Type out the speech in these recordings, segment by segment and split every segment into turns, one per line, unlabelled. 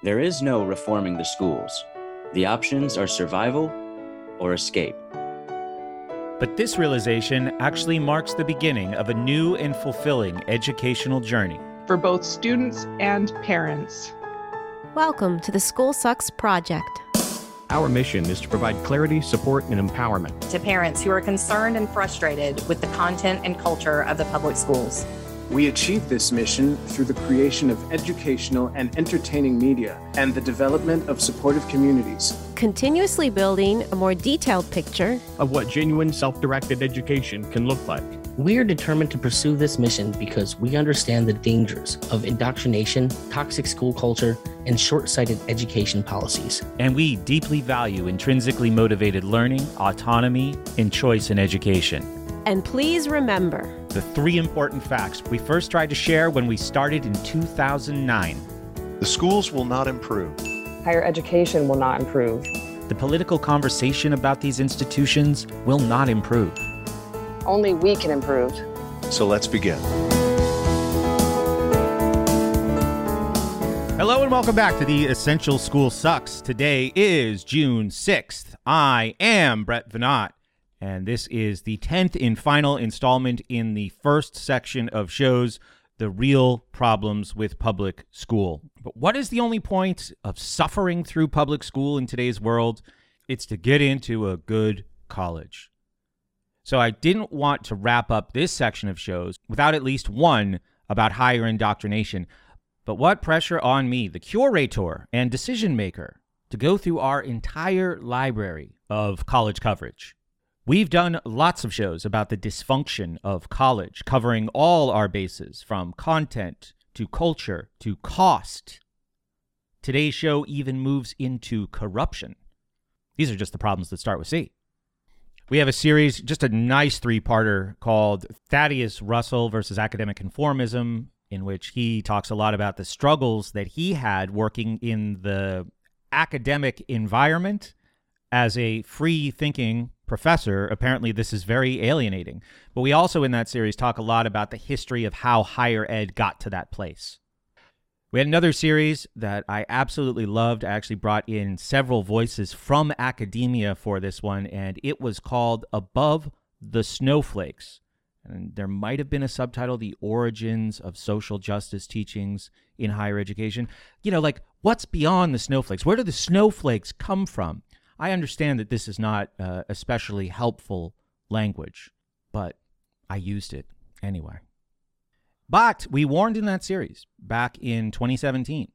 There is no reforming the schools. The options are survival or escape.
But this realization actually marks the beginning of a new and fulfilling educational journey.
for both students and parents.
Welcome to the School Sucks Project.
Our mission is to provide clarity, support, and empowerment.
to parents who are concerned and frustrated with the content and culture of the public schools.
We achieve this mission through the creation of educational and entertaining media and the development of supportive communities.
Continuously building a more detailed picture
Of what genuine self directed education can look like.
We are determined to pursue this mission because we understand the dangers of indoctrination, toxic school culture, and short sighted education policies.
And we deeply value intrinsically motivated learning, autonomy, and choice in education.
And please remember
The three important facts we first tried to share when we started in 2009.
The schools will not improve.
Higher education will not improve.
The political conversation about these institutions will not improve.
Only we can improve.
So let's begin.
Hello and welcome back to the Essential School Sucks. Today is June 6th. I am Brett Veinotte, and this is the 10th and final installment in the first section of shows The Real Problems with Public School. But what is the only point of suffering through public school in today's world? It's to get into a good college. So I didn't want to wrap up this section of shows without at least one about higher indoctrination. But what pressure on me, the curator and decision maker, to go through our entire library of college coverage. We've done lots of shows about the dysfunction of college, covering all our bases from content to culture to cost. Today's show even moves into corruption. These are just the problems that start with C. We have a series, just a nice three parter called Thaddeus Russell versus Academic Conformism, in which he talks a lot about the struggles that he had working in the academic environment as a free thinking professor. Apparently, this is very alienating. But we also, in that series, talk a lot about the history of how higher ed got to that place. We had another series that I absolutely loved. I actually brought in several voices from academia for this one, and it was called Above the Snowflakes. And there might have been a subtitle, The Origins of Social Justice Teachings in Higher Education. You know, like what's beyond the snowflakes? Where do the snowflakes come from? I understand that this is not uh, especially helpful language, but I used it anyway. But we warned in that series back in 2017.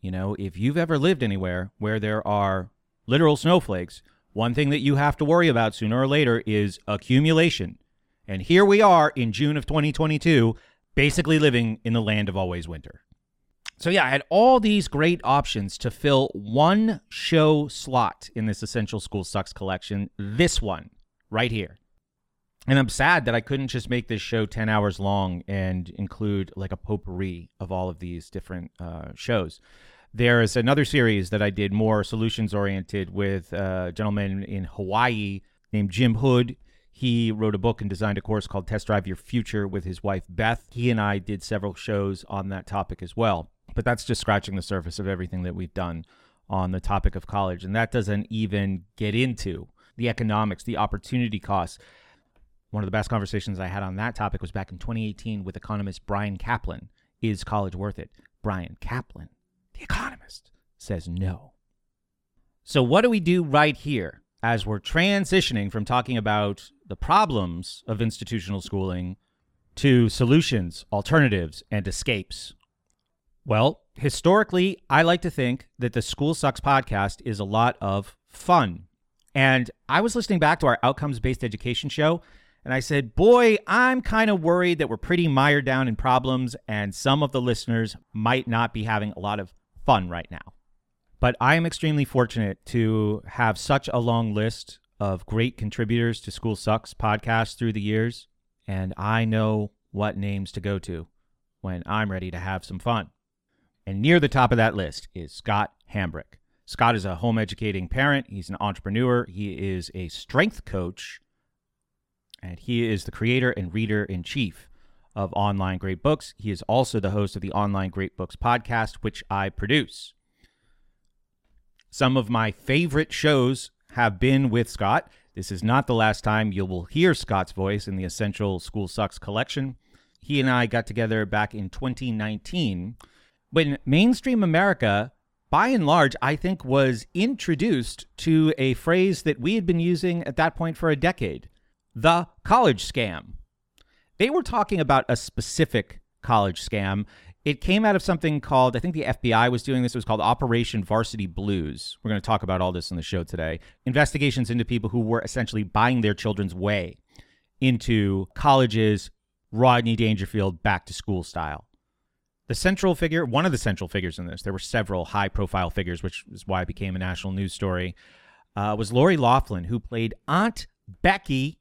You know, if you've ever lived anywhere where there are literal snowflakes, one thing that you have to worry about sooner or later is accumulation. And here we are in June of 2022, basically living in the land of always winter. So, yeah, I had all these great options to fill one show slot in this Essential School Sucks collection. This one right here. And I'm sad that I couldn't just make this show 10 hours long and include like a potpourri of all of these different uh, shows. There is another series that I did more solutions oriented with a gentleman in Hawaii named Jim Hood. He wrote a book and designed a course called Test Drive Your Future with his wife Beth. He and I did several shows on that topic as well. But that's just scratching the surface of everything that we've done on the topic of college. And that doesn't even get into the economics, the opportunity costs. One of the best conversations I had on that topic was back in 2018 with economist Bryan Caplan. Is college worth it? Bryan Caplan, the economist, says no. So, what do we do right here as we're transitioning from talking about the problems of institutional schooling to solutions, alternatives, and escapes? Well, historically, I like to think that the School Sucks podcast is a lot of fun. And I was listening back to our outcomes based education show, and I said, Boy, I'm kind of worried that we're pretty mired down in problems, and some of the listeners might not be having a lot of fun right now. But I am extremely fortunate to have such a long list of great contributors to School Sucks podcast through the years, and I know what names to go to when I'm ready to have some fun. And near the top of that list is Scott Hambrick. Scott is a home educating parent, he's an entrepreneur, he is a strength coach, and he is the creator and reader in chief of Online Great Books. He is also the host of the Online Great Books podcast, which I produce. Some of my favorite shows have been with Scott. This is not the last time you will hear Scott's voice in the Essential School Sucks collection. He and I got together back in 2019 when mainstream America, by and large, I think was introduced to a phrase that we had been using at that point for a decade the college scam. They were talking about a specific college scam. It came out of something called, I think the FBI was doing this. It was called Operation Varsity Blues. We're going to talk about all this in the show today. Investigations into people who were essentially buying their children's way into colleges, Rodney Dangerfield back to school style. The central figure, one of the central figures in this, there were several high profile figures, which is why it became a national news story, uh, was Lori Loughlin, who played Aunt Becky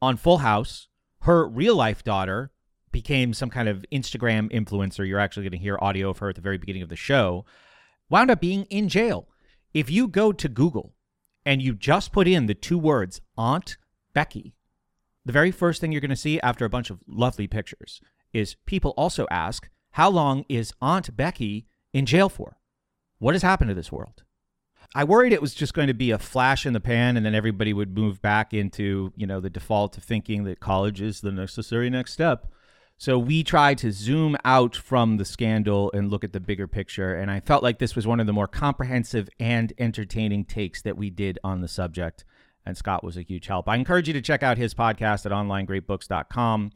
on Full House. Her real life daughter became some kind of Instagram influencer. You're actually going to hear audio of her at the very beginning of the show. Wound up being in jail. If you go to Google and you just put in the two words Aunt Becky, the very first thing you're going to see after a bunch of lovely pictures is people also ask, How long is Aunt Becky in jail for? What has happened to this world? I worried it was just going to be a flash in the pan and then everybody would move back into, you know, the default of thinking that college is the necessary next step. So we tried to zoom out from the scandal and look at the bigger picture. And I felt like this was one of the more comprehensive and entertaining takes that we did on the subject. And Scott was a huge help. I encourage you to check out his podcast at onlinegreatbooks.com.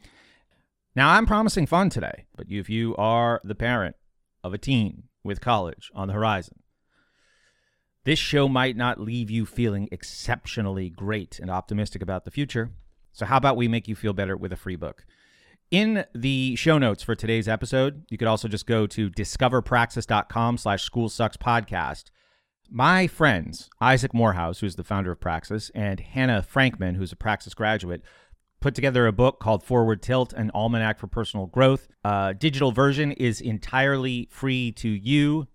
Now, I'm promising fun today, but if you are the parent of a teen with college on the horizon, this show might not leave you feeling exceptionally great and optimistic about the future. So, how about we make you feel better with a free book? In the show notes for today's episode, you could also just go to discoverpraxis.com slash school sucks podcast. My friends, Isaac Morehouse, who's the founder of Praxis, and Hannah Frankman, who's a Praxis graduate, put together a book called Forward Tilt, an almanac for personal growth. Uh, digital version is entirely free to you.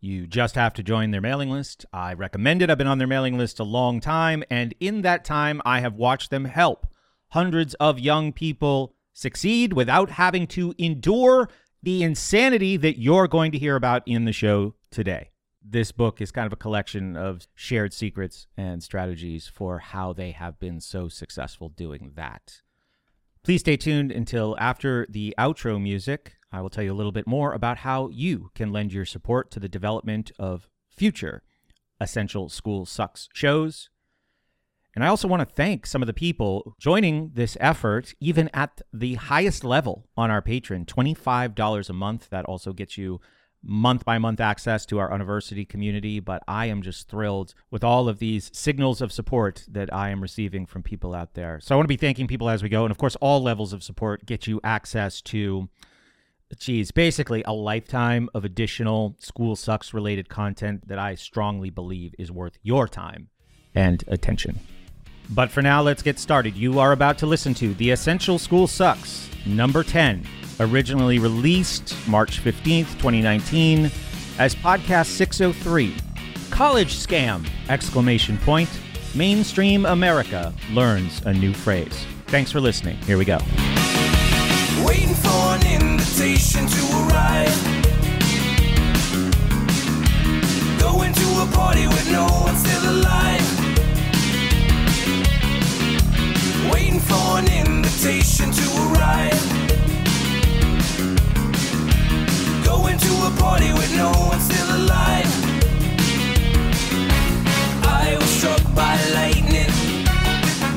You just have to join their mailing list. I recommend it. I've been on their mailing list a long time, and in that time, I have watched them help hundreds of young people succeed without having to endure the insanity that you're going to hear about in the show today. This book is kind of a collection of shared secrets and strategies for how they have been so successful doing that. Please stay tuned until after the outro music. I will tell you a little bit more about how you can lend your support to the development of future Essential School Sucks shows. And I also want to thank some of the people joining this effort, even at the highest level on our Patreon $25 a month. That also gets you month by month access to our university community. But I am just thrilled with all of these signals of support that I am receiving from people out there. So I want to be thanking people as we go. And of course, all levels of support get you access to geez, basically a lifetime of additional school sucks related content that I strongly believe is worth your time and attention. But for now, let's get started. You are about to listen to The Essential School Sucks, number 10, originally released March 15th, 2019, as podcast 603. College scam! Exclamation point. Mainstream America learns a new phrase. Thanks for listening. Here we go.
Waiting for an invitation to arrive. Going to a party with no one still alive. Waiting for an invitation to arrive. To a party with no one still alive. I was struck by lightning.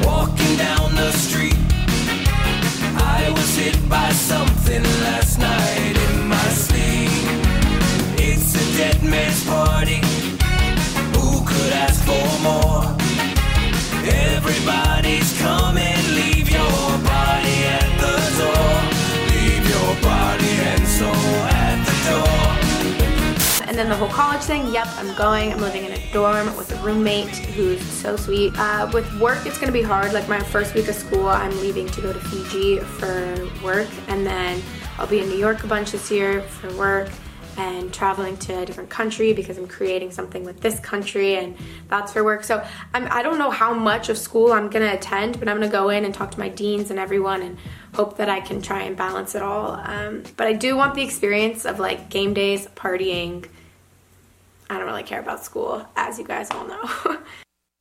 Walking down the street. I was hit by something last night in my sleep. It's a dead man's party. Who could ask for more? Everybody's And
then the whole college thing, yep, I'm going. I'm living in a dorm with a roommate who's so sweet. Uh, with work, it's gonna be hard. Like my first week of school, I'm leaving to go to Fiji for work, and then I'll be in New York a bunch this year for work and traveling to a different country because I'm creating something with this country and that's for work. So I'm, I don't know how much of school I'm gonna attend, but I'm gonna go in and talk to my deans and everyone and hope that I can try and balance it all. Um, but I do want the experience of like game days, partying. I don't really care about school, as you guys all know.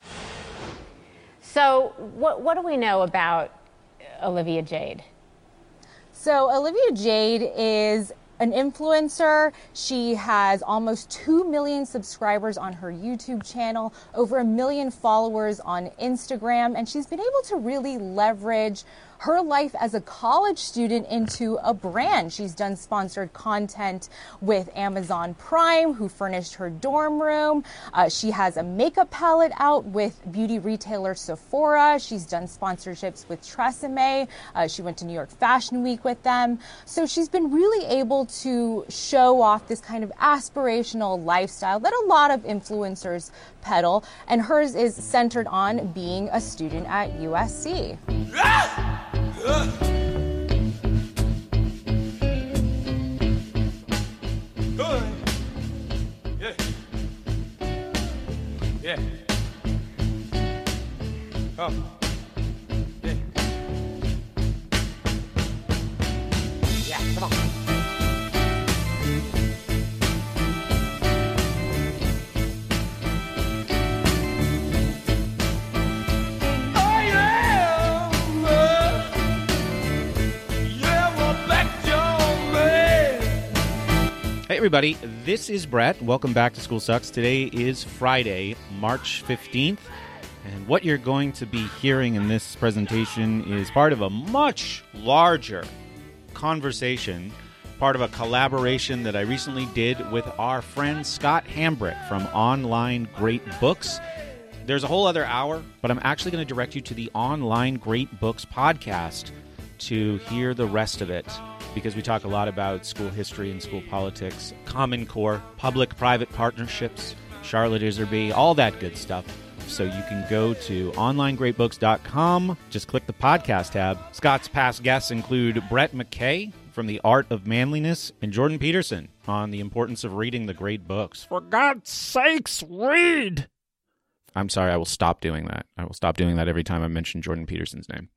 so, what, what do we know about Olivia Jade?
So, Olivia Jade is an influencer. She has almost 2 million subscribers on her YouTube channel, over a million followers on Instagram, and she's been able to really leverage her life as a college student into a brand. She's done sponsored content with Amazon Prime, who furnished her dorm room. Uh, she has a makeup palette out with beauty retailer Sephora. She's done sponsorships with Tresemme. Uh, she went to New York Fashion Week with them. So she's been really able to show off this kind of aspirational lifestyle that a lot of influencers peddle, and hers is centered on being a student at USC.
Yeah. Come.
Everybody, this is Brett. Welcome back to School Sucks. Today is Friday, March 15th, and what you're going to be hearing in this presentation is part of a much larger conversation, part of a collaboration that I recently did with our friend Scott Hambrick from Online Great Books. There's a whole other hour, but I'm actually going to direct you to the Online Great Books podcast to hear the rest of it because we talk a lot about school history and school politics, Common Core, public private partnerships, Charlotte Iserbyt, all that good stuff. So you can go to onlinegreatbooks.com, just click the podcast tab. Scott's past guests include Brett McKay from The Art of Manliness and Jordan Peterson on the importance of reading the great books. For God's sakes, read! I'm sorry, I will stop doing that. I will stop doing that every time I mention Jordan Peterson's name.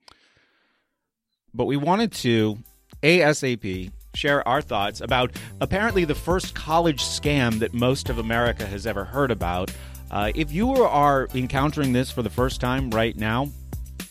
But we wanted to ASAP share our thoughts about apparently the first college scam that most of America has ever heard about. Uh, if you are encountering this for the first time right now,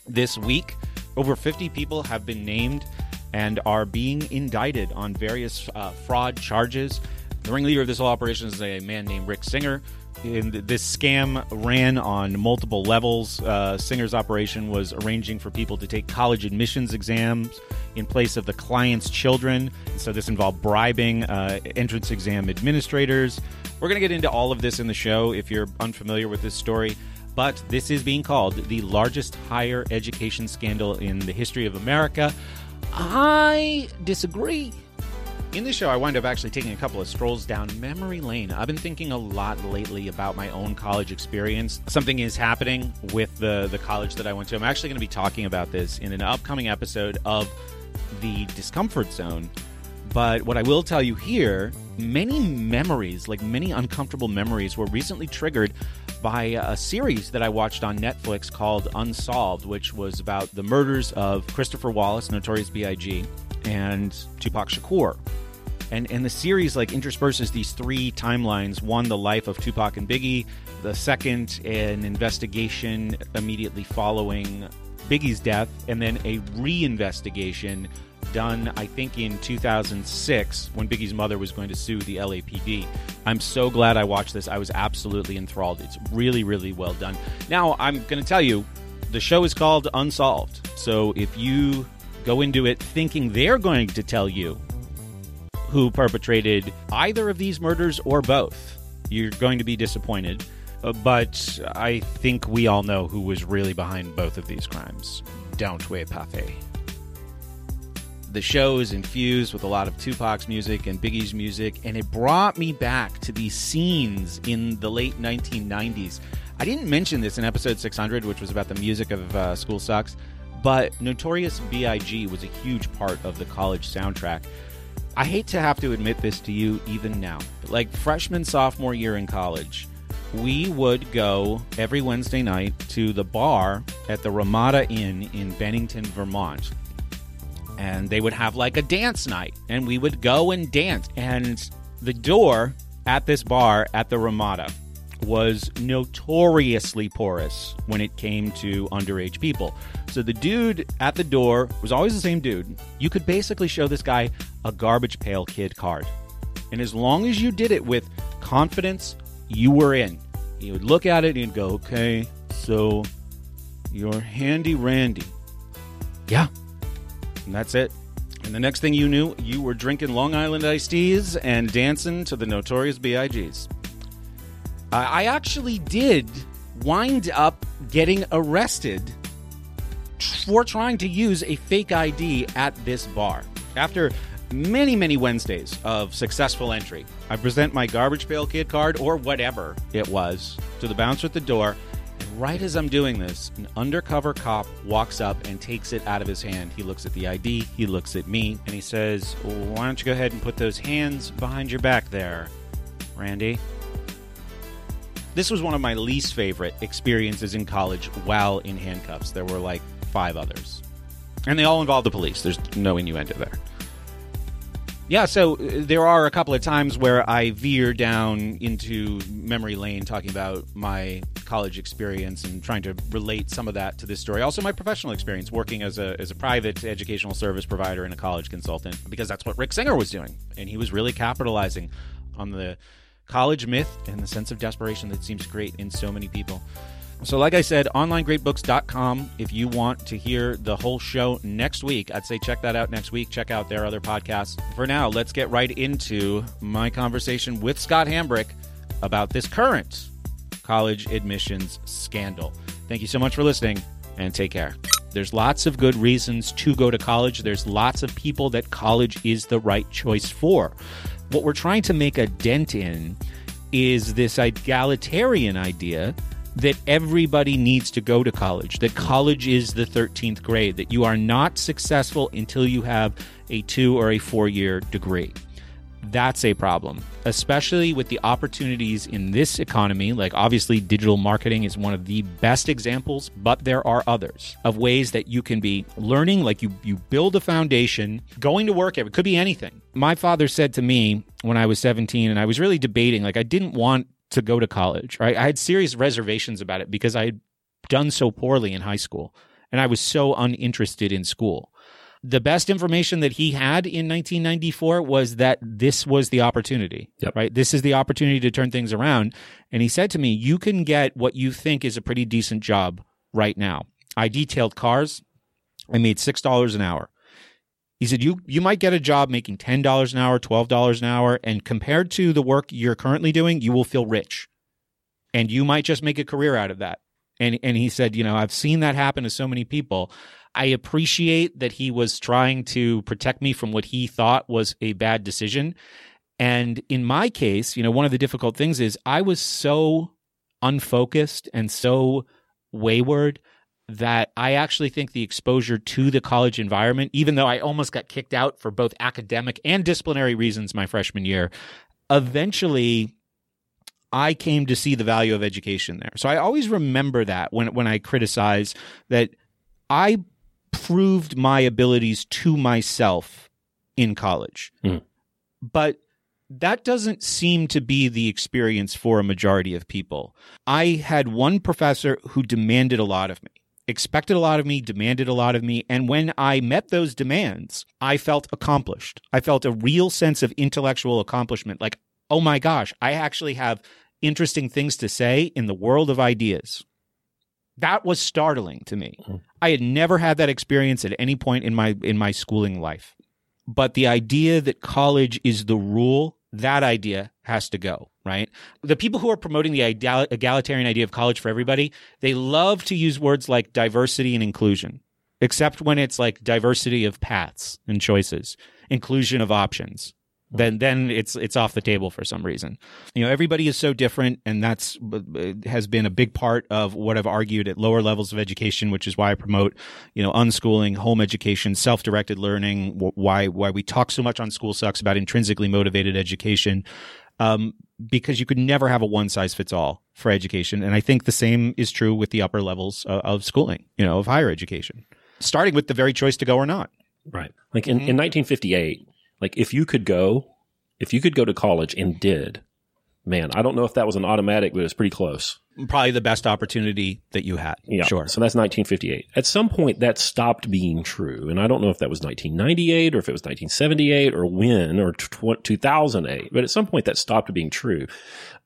this week, over 50 people have been named and are being indicted on various uh, fraud charges. The ringleader of this whole operation is a man named Rick Singer. And this scam ran on multiple levels. Uh, Singer's operation was arranging for people to take college admissions exams in place of the client's children. So this involved bribing uh, entrance exam administrators. We're going to get into all of this in the show if you're unfamiliar with this story. But this is being called the largest higher education scandal in the history of America. I disagree. In this show, I wind up actually taking a couple of strolls down memory lane. I've been thinking a lot lately about my own college experience. Something is happening with the, the college that I went to. I'm actually going to be talking about this in an upcoming episode of The Discomfort Zone. But what I will tell you here, many memories, like many uncomfortable memories, were recently triggered by a series that I watched on Netflix called Unsolved, which was about the murders of Christopher Wallace, Notorious B.I.G., and Tupac Shakur. And, and the series like intersperses these three timelines. One the life of tupac and biggie. The second an investigation immediately following biggie's death. And then a reinvestigation done i think in 2006 when biggie's mother was going to sue the lapd i'm so glad i watched this. I was absolutely enthralled. It's really really well done. Now i'm going to tell you the show is called unsolved. So if you go into it thinking they're going to tell you who perpetrated either of these murders or both. You're going to be disappointed. Uh, but I think we all know who was really behind both of these crimes. Don't we, Pafe? The show is infused with a lot of Tupac's music and Biggie's music, and it brought me back to these scenes in the late 1990s. I didn't mention this in episode 600, which was about the music of uh, School Sucks, but Notorious B.I.G. was a huge part of the college soundtrack. I hate to have to admit this to you even now, but like freshman, sophomore year in college, we would go every Wednesday night to the bar at the Ramada Inn in Bennington, Vermont. And they would have like a dance night, and we would go and dance. And the door at this bar at the Ramada was notoriously porous when it came to underage people. So the dude at the door was always the same dude. You could basically show this guy a garbage pail kid card. And as long as you did it with confidence, you were in. He would look at it and go, okay, so you're handy Randy. Yeah. And that's it. And the next thing you knew, you were drinking Long Island iced teas and dancing to the notorious B.I.G.s. I actually did wind up getting arrested for trying to use a fake ID at this bar. After many, many Wednesdays of successful entry, I present my garbage pail kid card or whatever it was to the bouncer at the door. And right as I'm doing this, an undercover cop walks up and takes it out of his hand. He looks at the ID, he looks at me, and he says, Why don't you go ahead and put those hands behind your back there, Randy? This was one of my least favorite experiences in college while in handcuffs. There were like five others. And they all involve the police. There's no innuendo there. Yeah, so uh, there are a couple of times where I veer down into memory lane talking about my college experience and trying to relate some of that to this story. Also, my professional experience working as a, as a private educational service provider and a college consultant, because that's what Rick Singer was doing. And he was really capitalizing on the college myth and the sense of desperation that seems great in so many people. So, like I said, onlinegreatbooks.com. If you want to hear the whole show next week, I'd say check that out next week. Check out their other podcasts. For now, let's get right into my conversation with Scott Hambrick about this current college admissions scandal. Thank you so much for listening and take care. There's lots of good reasons to go to college. There's lots of people that college is the right choice for. What we're trying to make a dent in is this egalitarian idea that everybody needs to go to college, that college is the 13th grade, that you are not successful until you have a two or a four year degree. That's a problem, especially with the opportunities in this economy. Like, obviously, digital marketing is one of the best examples, but there are others of ways that you can be learning. Like, you, you build a foundation, going to work, it could be anything. My father said to me when I was 17, and I was really debating, like, I didn't want to go to college, right? I had serious reservations about it because I had done so poorly in high school and I was so uninterested in school the best information that he had in 1994 was that this was the opportunity,
yep.
right? This is the opportunity to turn things around. And he said to me, You can get what you think is a pretty decent job right now. I detailed cars. I made $6 an hour. He said, you, you might get a job making $10 an hour, $12 an hour. And compared to the work you're currently doing, you will feel rich. And you might just make a career out of that. And, and he said, You know, I've seen that happen to so many people. I appreciate that he was trying to protect me from what he thought was a bad decision. And in my case, you know, one of the difficult things is I was so unfocused and so wayward that I actually think the exposure to the college environment, even though I almost got kicked out for both academic and disciplinary reasons my freshman year, eventually I came to see the value of education there. So I always remember that when when I criticize that I proved my abilities to myself in college.
Mm.
But that doesn't seem to be the experience for a majority of people. I had one professor who demanded a lot of me, expected a lot of me, demanded a lot of me. And when I met those demands, I felt accomplished. I felt a real sense of intellectual accomplishment. Like, oh my gosh, I actually have interesting things to say in the world of ideas. That was startling to me. Mm-hmm. I had never had that experience at any point in my in my schooling life. But the idea that college is the rule, that idea has to go, right? The people who are promoting the egalitarian idea of college for everybody, they love to use words like diversity and inclusion, except when it's like diversity of paths and choices, inclusion of options then then it's it's off the table for some reason. You know, everybody is so different, and that's uh, uh, has been a big part of what I've argued at lower levels of education, which is why I promote you know unschooling, home education, self directed learning. Why why we talk so much on School Sucks about intrinsically motivated education. Um, because you could never have a one size fits all for education. And I think the same is true with the upper levels of, of schooling, you know, of higher education, starting with the very choice to go or not.
Right. Like in, mm-hmm. in 1958, like if you could go, if you could go to college and did, man, I don't know if that was an automatic, but it's pretty close.
Probably the best opportunity that you had.
Yeah.
Sure.
So that's 1958. At some point, that stopped being true. And I don't know if that was 1998 or if it was 1978 or when or tw- 2008. But at some point, that stopped being true.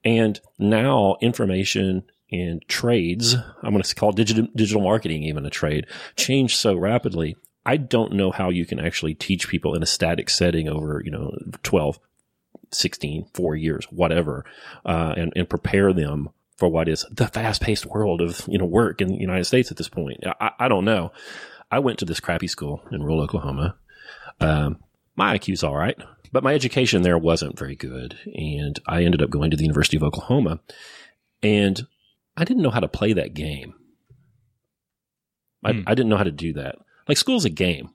And now information and trades, I'm going to call digital, digital marketing even a trade, change so rapidly. I don't know how you can actually teach people in a static setting over, you know, 12, 16, four years, whatever, uh, and, and prepare them for what is the fast paced world of, you know, work in the United States at this point. I, I don't know. I went to this crappy school in rural Oklahoma. Um, my IQ's all right, but my education there wasn't very good. And I ended up going to the University of Oklahoma and I didn't know how to play that game. I,
Hmm.
I didn't know how to do that. Like school's a game.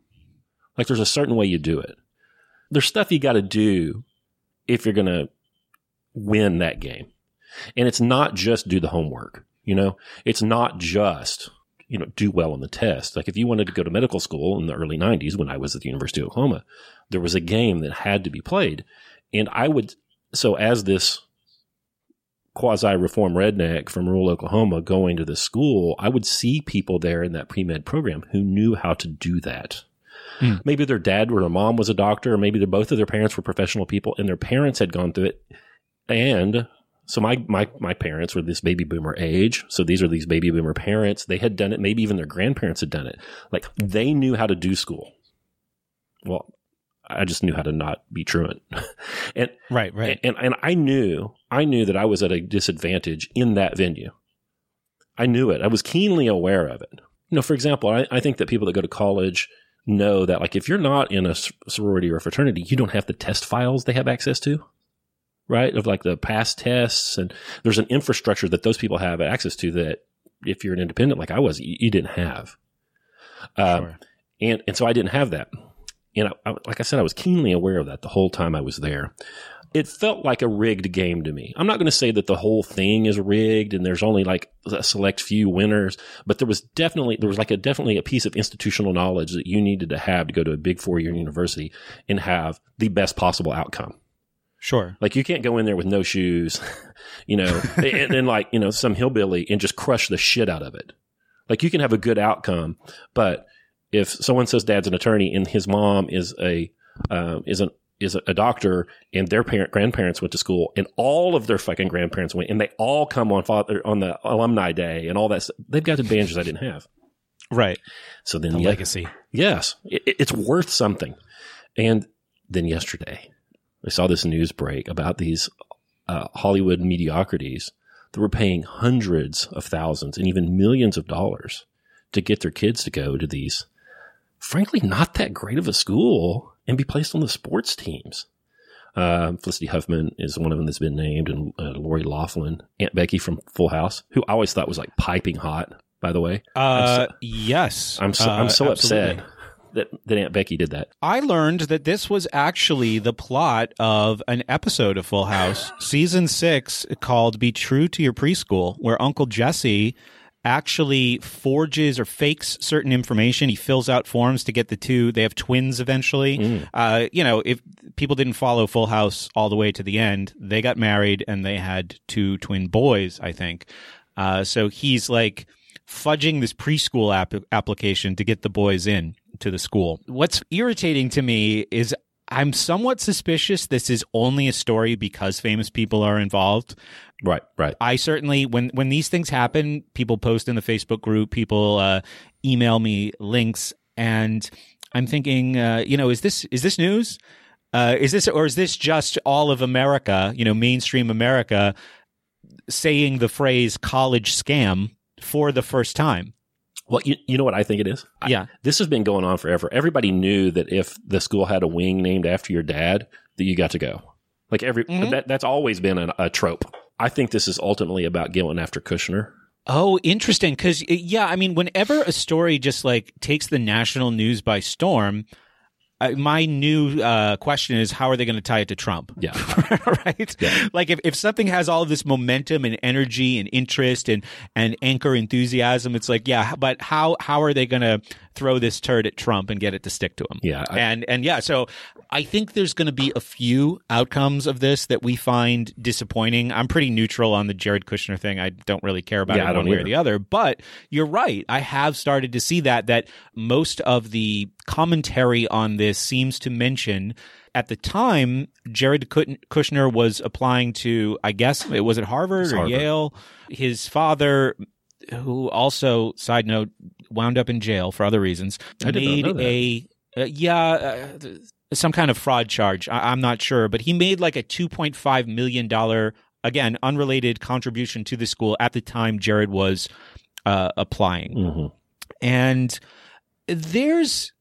Like there's a certain way you do it. There's stuff you got to do if you're going to win that game. And it's not just do the homework, you know, it's not just, you know, do well on the test. Like if you wanted to go to medical school in the early 90s when I was at the University of Oklahoma, there was a game that had to be played. And I would, so as this quasi reform redneck from rural Oklahoma going to the school, I would see people there in that pre med program who knew how to do that.
Hmm.
Maybe their dad or their mom was a doctor, or maybe their, both of their parents were professional people and their parents had gone through it. And so my, my, my parents were this baby boomer age. So these are these baby boomer parents. They had done it. Maybe even their grandparents had done it. Like they knew how to do school. Well, I just knew how to not be truant. and
Right, right.
and, and I knew, I knew that I was at a disadvantage in that venue. I knew it. I was keenly aware of it. You know, for example, I, I think that people that go to college know that, like, if you're not in a sorority or a fraternity, you don't have the test files they have access to, right? Of like the past tests, and there's an infrastructure that those people have access to that, if you're an independent like I was, you, you didn't have. Um, and and so I didn't have that. And I, I, like I said, I was keenly aware of that the whole time I was there. It felt like a rigged game to me. I'm not going to say that the whole thing is rigged and there's only like a select few winners, but there was definitely there was like a definitely a piece of institutional knowledge that you needed to have to go to a big four year university and have the best possible outcome.
Sure.
Like you can't go in there with no shoes, you know, and then like, you know, some hillbilly and just crush the shit out of it. Like you can have a good outcome, but if someone says dad's an attorney and his mom is a, uh, is an, is a doctor and their parent grandparents went to school and all of their fucking grandparents went and they all come on father on the alumni day and all that stuff. They've got advantages I didn't have.
Right.
So then
The
yeah-
legacy.
Yes, it, it's worth something. And then yesterday, I saw this news break about these uh, Hollywood mediocrities that were paying hundreds of thousands and even millions of dollars to get their kids to go to these, frankly, not that great of a school and be placed on the sports teams. Uh, Felicity Huffman is one of them that's been named, and uh, Lori Loughlin, Aunt Becky from Full House, who I always thought was like piping hot. By the way, I'm
Uh,
so-
yes.
I'm so,
Uh,
I'm so
absolutely.
upset that, that Aunt Becky did that.
I learned that this was actually the plot of an episode of Full House, season six, called Be True to Your Preschool, where Uncle Jesse actually forges or fakes certain information. He fills out forms to get the two. They have twins eventually. Uh, you know, if people didn't follow Full House all the way to the end, they got married and they had two twin boys, I think. Uh, so he's like fudging this preschool app- application to get the boys in to the school. What's irritating to me is I'm somewhat suspicious this is only a story because famous people are involved.
Right, right.
I certainly when when these things happen, people post in the Facebook group, people uh, email me links, and I'm thinking, uh, you know, is this is this news? Uh, is this or is this just all of America, you know, mainstream America, saying the phrase "college scam" for the first time?
Well, you, you know what I think it is? I-
Yeah.
this has been going on forever. Everybody knew that if the school had a wing named after your dad, that you got to go. Like every
Mm-hmm.
that that's always been a, a trope. I think this is ultimately about going after Kushner.
Oh, interesting. Because uh, yeah, I mean, whenever a story just like takes the national news by storm, uh, my new uh, question is how are they going to tie it to Trump?
Yeah.
right? Like if, if something has all of this momentum and energy and interest and, and anchor enthusiasm, it's like, yeah, but how, how are they going to throw this turd at Trump and get it to stick to him?
Yeah. I-
and, and yeah, so I think there's going to be a few outcomes of this that we find disappointing. I'm pretty neutral on the Jared Kushner thing. I don't really care about
Yeah,
it one way or the other, but you're right. I have started to see that, that most of the commentary on this seems to mention at the time, Jared Kushner was applying to, I guess, it was at Harvard or
Harvard.
Yale. His father, who also, side note, wound up in jail for other reasons,
I
made a, uh, yeah, uh, some kind of fraud charge. I- I'm not sure, but he made like a 2.5 million dollar, again, unrelated contribution to the school at the time Jared was uh, applying.
Mm-hmm.
And there's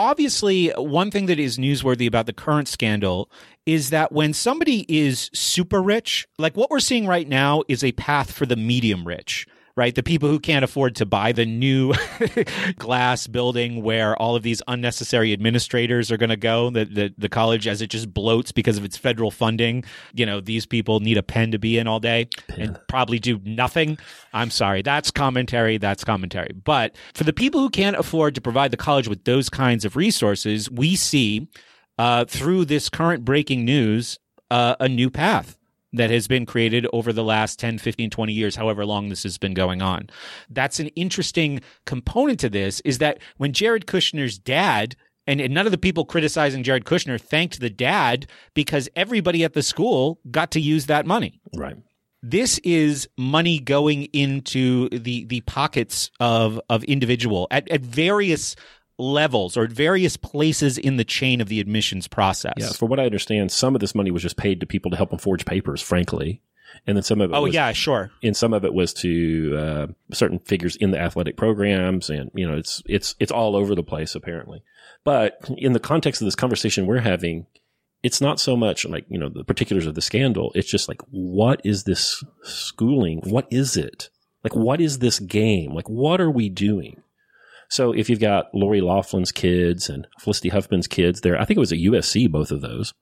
obviously one thing that is newsworthy about the current scandal is that when somebody is super rich, like what we're seeing right now is a path for the medium rich. Right, the people who can't afford to buy the new glass building where all of these unnecessary administrators are going to go, the, the the college as it just bloats because of its federal funding. You know, these people need a pen to be in all day and probably do nothing. I'm sorry, that's commentary. That's commentary. But for the people who can't afford to provide the college with those kinds of resources, we see uh, through this current breaking news uh, a new path that has been created over the last 10, 15, 20 years, however long this has been going on. That's an interesting component to this is that when Jared Kushner's dad and none of the people criticizing Jared Kushner thanked the dad because everybody at the school got to use that money.
Right.
This is money going into the the pockets of of individual at, at various levels or at various places in the chain of the admissions process.
Yeah, for what I understand, some of this money was just paid to people to help them forge papers, frankly. And then some of it
Oh,
was,
yeah, sure.
And some of it was to uh, certain figures in the athletic programs and you know, it's it's it's all over the place apparently. But in the context of this conversation we're having, it's not so much like, you know, the particulars of the scandal. It's just like what is this schooling? What is it? Like what is this game? Like what are we doing? So if you've got Lori Loughlin's kids and Felicity Huffman's kids there, I think it was at USC, both of those.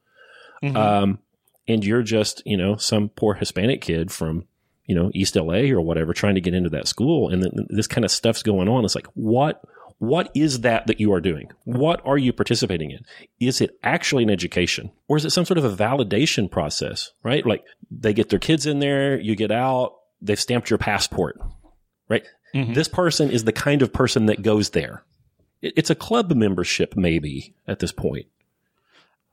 Mhm.
Um, and you're just, you know, some poor Hispanic kid from, you know, East LA or whatever, trying to get into that school. And then this kind of stuff's going on. It's like, what, what is that that you are doing? What are you participating in? Is it actually an education or is it some sort of a validation process, right? Like they get their kids in there, you get out, they've stamped your passport, right? Mm-hmm. This person is the kind of person that goes there. It's a club membership, maybe at this point.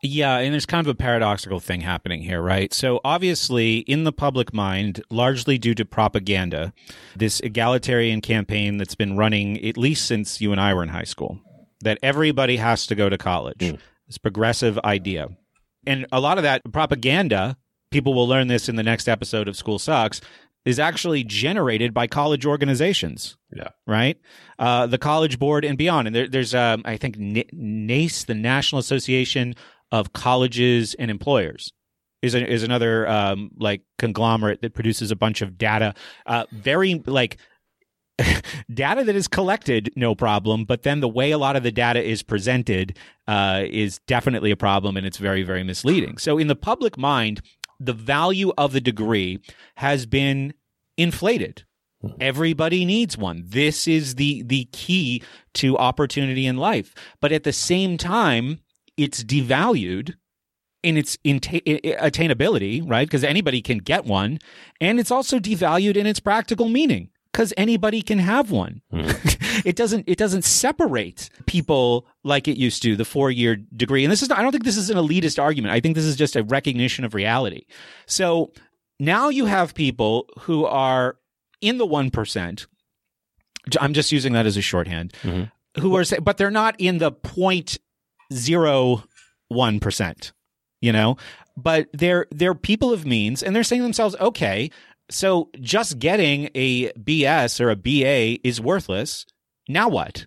Yeah, and there's kind of a paradoxical thing happening here, right? So obviously, in the public mind, largely due to propaganda, this egalitarian campaign that's been running at least since you and I were in high school, that everybody has to go to college. Mm. This progressive idea. And a lot of that propaganda, people will learn this in the next episode of School Sucks, is actually generated by college organizations
Yeah.
right? Uh, the College Board and beyond. And there, there's, um, I think, N- NACE, the National Association of Colleges and Employers, is a, is another um, like conglomerate that produces a bunch of data. Uh, very like data that is collected, no problem. But then the way a lot of the data is presented uh, is definitely a problem, and it's very, very misleading. So in the public mind, the value of the degree has been inflated. Everybody needs one. This is the the key to opportunity in life. But at the same time, it's devalued in its attainability, right? Because anybody can get one, and it's also devalued in its practical meaning because anybody can have one. Hmm. it doesn't it doesn't separate people like it used to the four year degree. And this is I don't think this is an elitist argument. I think this is just a recognition of reality. So now you have people who are in the one percent. I'm just using that as a shorthand. Mm-hmm. Who are but they're not in the point zero one percent. You know, but they're they're people of means, and they're saying to themselves, okay, so just getting a BS or a BA is worthless. Now what?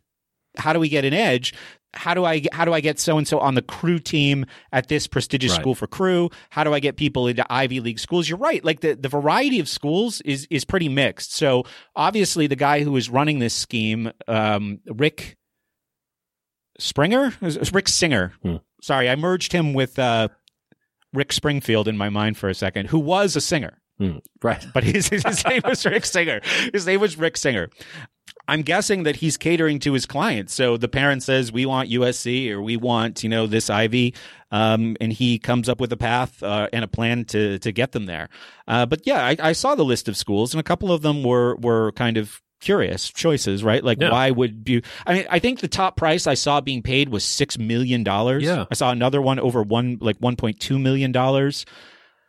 How do we get an edge? How do I how do I get so and so on the crew team at this prestigious
Right.
school for crew? How do I get people into Ivy League schools? You're right. Like the, the variety of schools is is pretty mixed. So obviously the guy who is running this scheme, um, Rick Springer, Rick Singer. Sorry, I merged him with uh, Rick Springfield in my mind for a second, who was a singer.
Right.
But his, his name was Rick Singer. His name was Rick Singer. I'm guessing that he's catering to his clients. So the parent says, we want USC or we want, you know, this Ivy. Um, and he comes up with a path uh, and a plan to, to get them there. Uh, but yeah, I, I saw the list of schools and a couple of them were, were kind of curious choices, right? Like,
Yeah.
why would you? I mean, I think the top price I saw being paid was $6 million.
Yeah.
I saw another one over one, like $1.2 million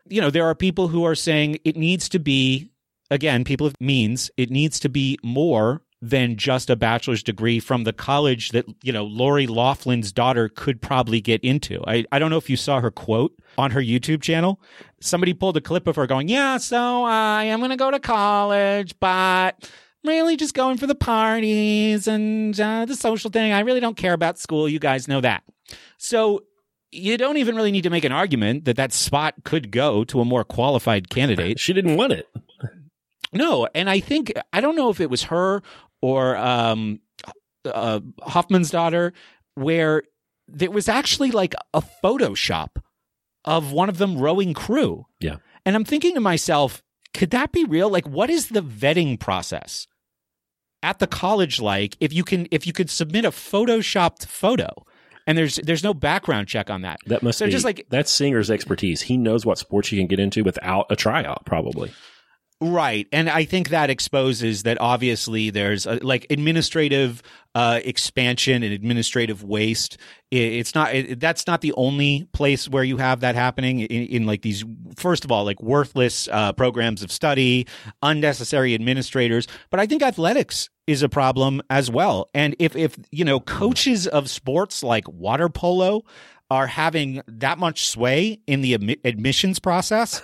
you know, there are people who are saying it needs to be, again, people of means, it needs to be more than just a bachelor's degree from the college that, you know, Lori Loughlin's daughter could probably get into. I, I don't know if you saw her quote on her YouTube channel. Somebody pulled a clip of her going, Yeah, so I am going to go to college, but really just going for the parties and uh, the social thing. I really don't care about school. You guys know that. So you don't even really need to make an argument that that spot could go to a more qualified candidate.
She didn't want it.
No, and I think I don't know if it was her or um, uh, Huffman's daughter, where there was actually like a Photoshop of one of them rowing crew.
Yeah.
And I'm thinking to myself, could that be real? Like, what is the vetting process at the college like if you can if you could submit a photoshopped photo and there's there's no background check on that?
That must
so
be
just like
that's Singer's expertise. He knows what sports he can get into without a tryout, probably.
Right. And I think that exposes that obviously there's a, like administrative uh, expansion and administrative waste. I- It's not, it, that's not the only place where you have that happening in, in like these, first of all, like worthless uh, programs of study, unnecessary administrators. But I think athletics is a problem as well. And if, if, you know, coaches of sports like water polo are having that much sway in the admi- admissions process,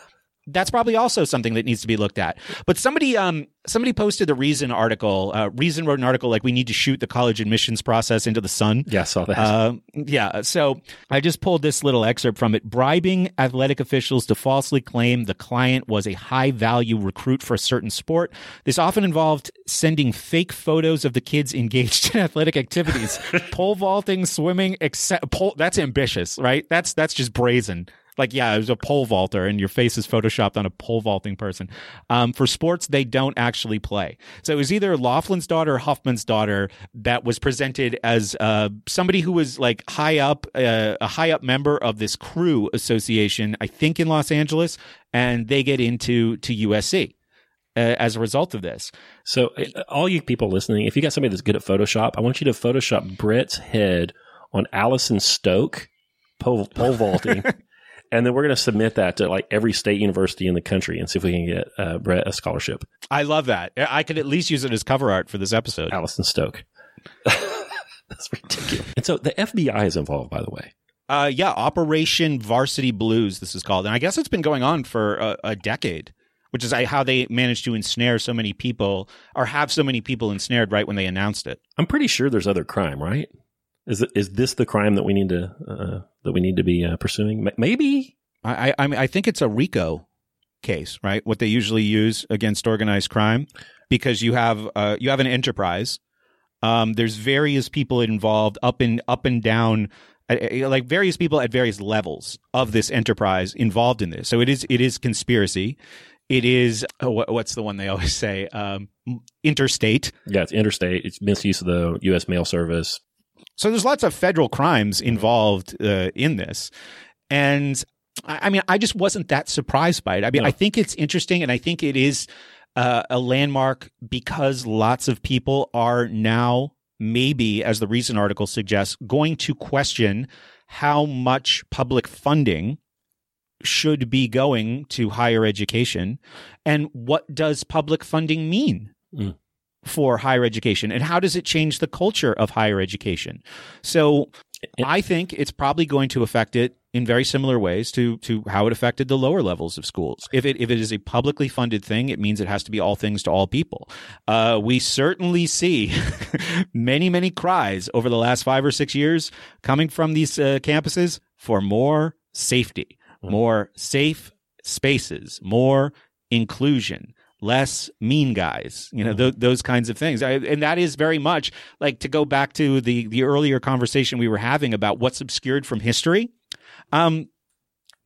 that's probably also something that needs to be looked at. But somebody, um, somebody posted the Reason article. Uh, Reason wrote an article like we need to shoot the college admissions process into the sun.
Yeah, I saw that.
Uh, yeah. So I just pulled this little excerpt from it. Bribing athletic officials to falsely claim the client was a high value recruit for a certain sport. This often involved sending fake photos of the kids engaged in athletic activities, pole vaulting, swimming, except pole. That's ambitious, right? That's, that's just brazen. Like, yeah, it was a pole vaulter and your face is photoshopped on a pole vaulting person. Um, for sports, they don't actually play. So it was either Loughlin's daughter or Huffman's daughter that was presented as uh, somebody who was like high up, uh, a high up member of this crew association, I think in Los Angeles, and they get into to USC. Uh, as a result of this,
So, uh, all you people listening, if you got somebody that's good at Photoshop, I want you to Photoshop Brett's head on Allison Stokke pole, pole vaulting. And then we're going to submit that to like every state university in the country and see if we can get uh, Brett a scholarship.
I love that. I could at least use it as cover art for this episode.
Allison Stokke. That's ridiculous. And so the FBI is involved, by the way.
Uh, yeah, Operation Varsity Blues. This is called, and I guess it's been going on for a, a decade, which is how they managed to ensnare so many people, or have so many people ensnared right when they announced it.
I'm pretty sure there's other crime, right? Is is this the crime that we need to uh, that we need to be uh, pursuing? Maybe
I, I, I mean, I think it's a RICO case, right? What they usually use against organized crime, because you have uh, you have an enterprise. Um, there's various people involved, up and up and down, uh, uh, like various people at various levels of this enterprise involved in this. So it is it is conspiracy. It is oh, what's the one they always say? Um, interstate.
yeah, it's interstate. It's misuse of the U.S. mail service.
So there's lots of federal crimes involved uh, in this, and I I mean, I just wasn't that surprised by it. I mean, I think it's interesting, and I think it is uh, a landmark because lots of people are now maybe, as the recent article suggests, going to question how much public funding should be going to higher education, and what does public funding mean?
Mm.
For higher education? And how does it change the culture of higher education? So i think it's probably going to affect it in very similar ways to to how it affected the lower levels of schools. If it if it is a publicly funded thing it means it has to be all things to all people. Uh, we certainly see many many cries over the last five or six years coming from these uh, campuses for more safety more safe spaces more inclusion less mean guys, you know, th- those kinds of things. I, and that is very much like to go back to the, the earlier conversation we were having about what's obscured from history. Um,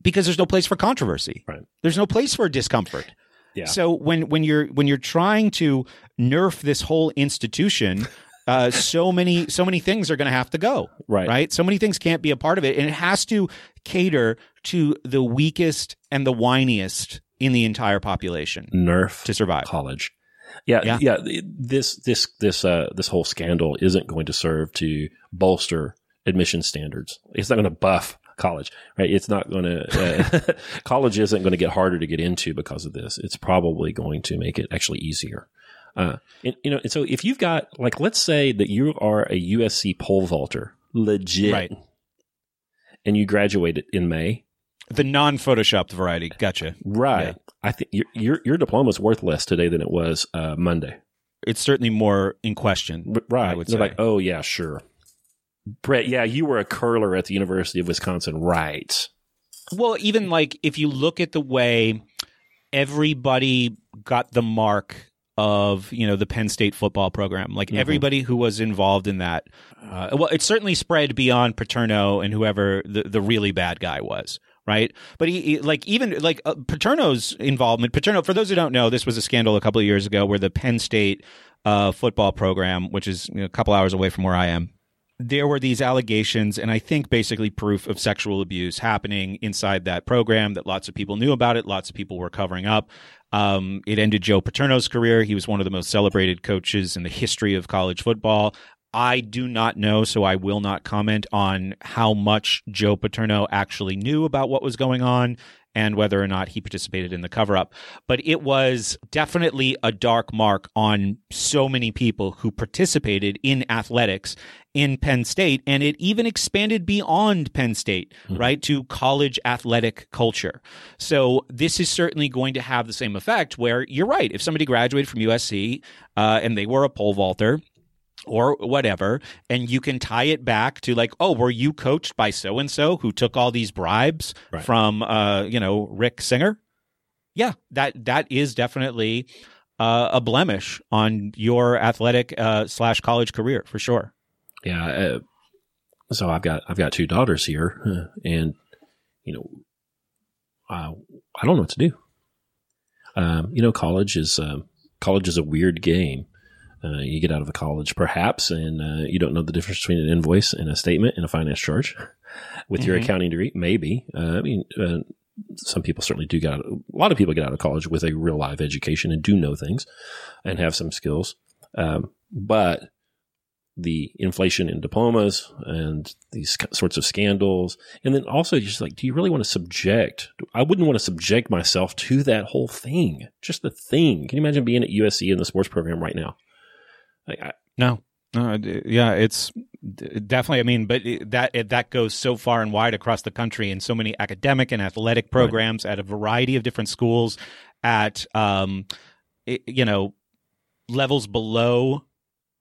because there's no place for controversy.
Right.
There's no place for discomfort.
Yeah.
So when when you're when you're trying to nerf this whole institution, uh, so many so many things are going to have to go.
Right.
Right. So many things can't be a part of it, and it has to cater to the weakest and the whiniest in the entire population.
Nerf
to survive
college. Yeah,
Yeah.
yeah. This this this uh this whole scandal isn't going to serve to bolster admission standards. It's not going to buff college, right? It's not going to. Uh, college isn't going to get harder to get into because of this. It's probably going to make it actually easier. Uh, and, you know, and so if you've got like, let's say that you are a USC pole vaulter, legit,
Right.
and you graduated in May,
The non-photoshopped variety. Gotcha.
right?
Yeah.
I think your your your diploma is worth less today than it was uh, Monday.
It's certainly more in question.
Right.
I would
They're
say.
like, oh yeah, sure. Brett, yeah, you were a curler at the University of Wisconsin, right?
Well, even like if you look at the way everybody got the mark of you know the Penn State football program, like
Mhm.
everybody who was involved in that, uh, well, it certainly spread beyond Paterno and whoever the the really bad guy was. Right, but he, he- like even like uh, Paterno's involvement. Paterno, for those who don't know, this was a scandal a couple of years ago where the Penn State uh, football program, which is you know, a couple hours away from where I am, there were these allegations and I think basically proof of sexual abuse happening inside that program that lots of people knew about it. Lots of people were covering up. Um, it ended Joe Paterno's career. He was one of the most celebrated coaches in the history of college football. I do not know, so I will not comment on how much Joe Paterno actually knew about what was going on and whether or not he participated in the cover up. But it was definitely a dark mark on so many people who participated in athletics in Penn State. And it even expanded beyond Penn State, right, to college athletic culture. So this is certainly going to have the same effect where you're right. If somebody graduated from USC uh, and they were a pole vaulter, or whatever, and you can tie it back to like, oh, were you coached by so and so who took all these bribes
Right.
from, uh, you know, Rick Singer? Yeah, that that is definitely uh, a blemish on your athletic uh, slash college career for sure.
Yeah. Uh, so I've got I've got two daughters here, and you know, uh, I don't know what to do. Um, you know, college is um college is a weird game. Uh, you get out of a college, perhaps, and uh, you don't know the difference between an invoice and a statement and a finance charge. With your
Mhm.
accounting degree, maybe. Uh, I mean, uh, some people certainly do get out. A lot of people get out of college with a real live education and do know things and have some skills. Um, but the inflation in diplomas and these sorts of scandals, and then also just like, do you really want to subject? I wouldn't want to subject myself to that whole thing. Just the thing. Can you imagine being at USC in the sports program right now? Like, I,
No, no, yeah, it's definitely. I mean, but that it, that goes so far and wide across the country in so many academic and athletic programs at a variety of different schools, at um, i- you know, levels below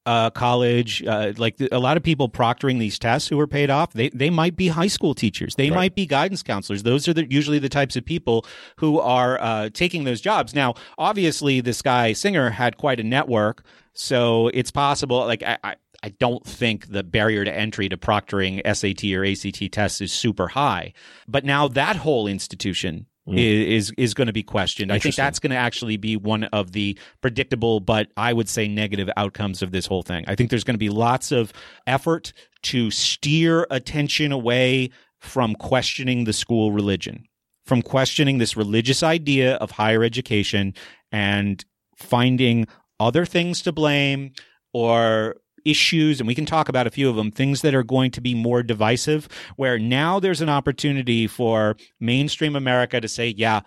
uh, college. Uh, like a lot of people proctoring these tests who are paid off, they they might be high school teachers, they
Right.
might be guidance counselors. Those are the, usually the types of people who are uh, taking those jobs. Now, obviously, this guy Singer had quite a network, so it's possible. Like I. I I don't think the barrier to entry to proctoring SAT or ACT tests is super high, but now that whole institution
Mm.
is is, is going to be questioned. I think that's going to actually be one of the predictable, but I would say negative outcomes of this whole thing. I think there's going to be lots of effort to steer attention away from questioning the school religion, from questioning this religious idea of higher education and finding other things to blame or issues and we can talk about a few of them things that are going to be more divisive where now there's an opportunity for mainstream america to say yeah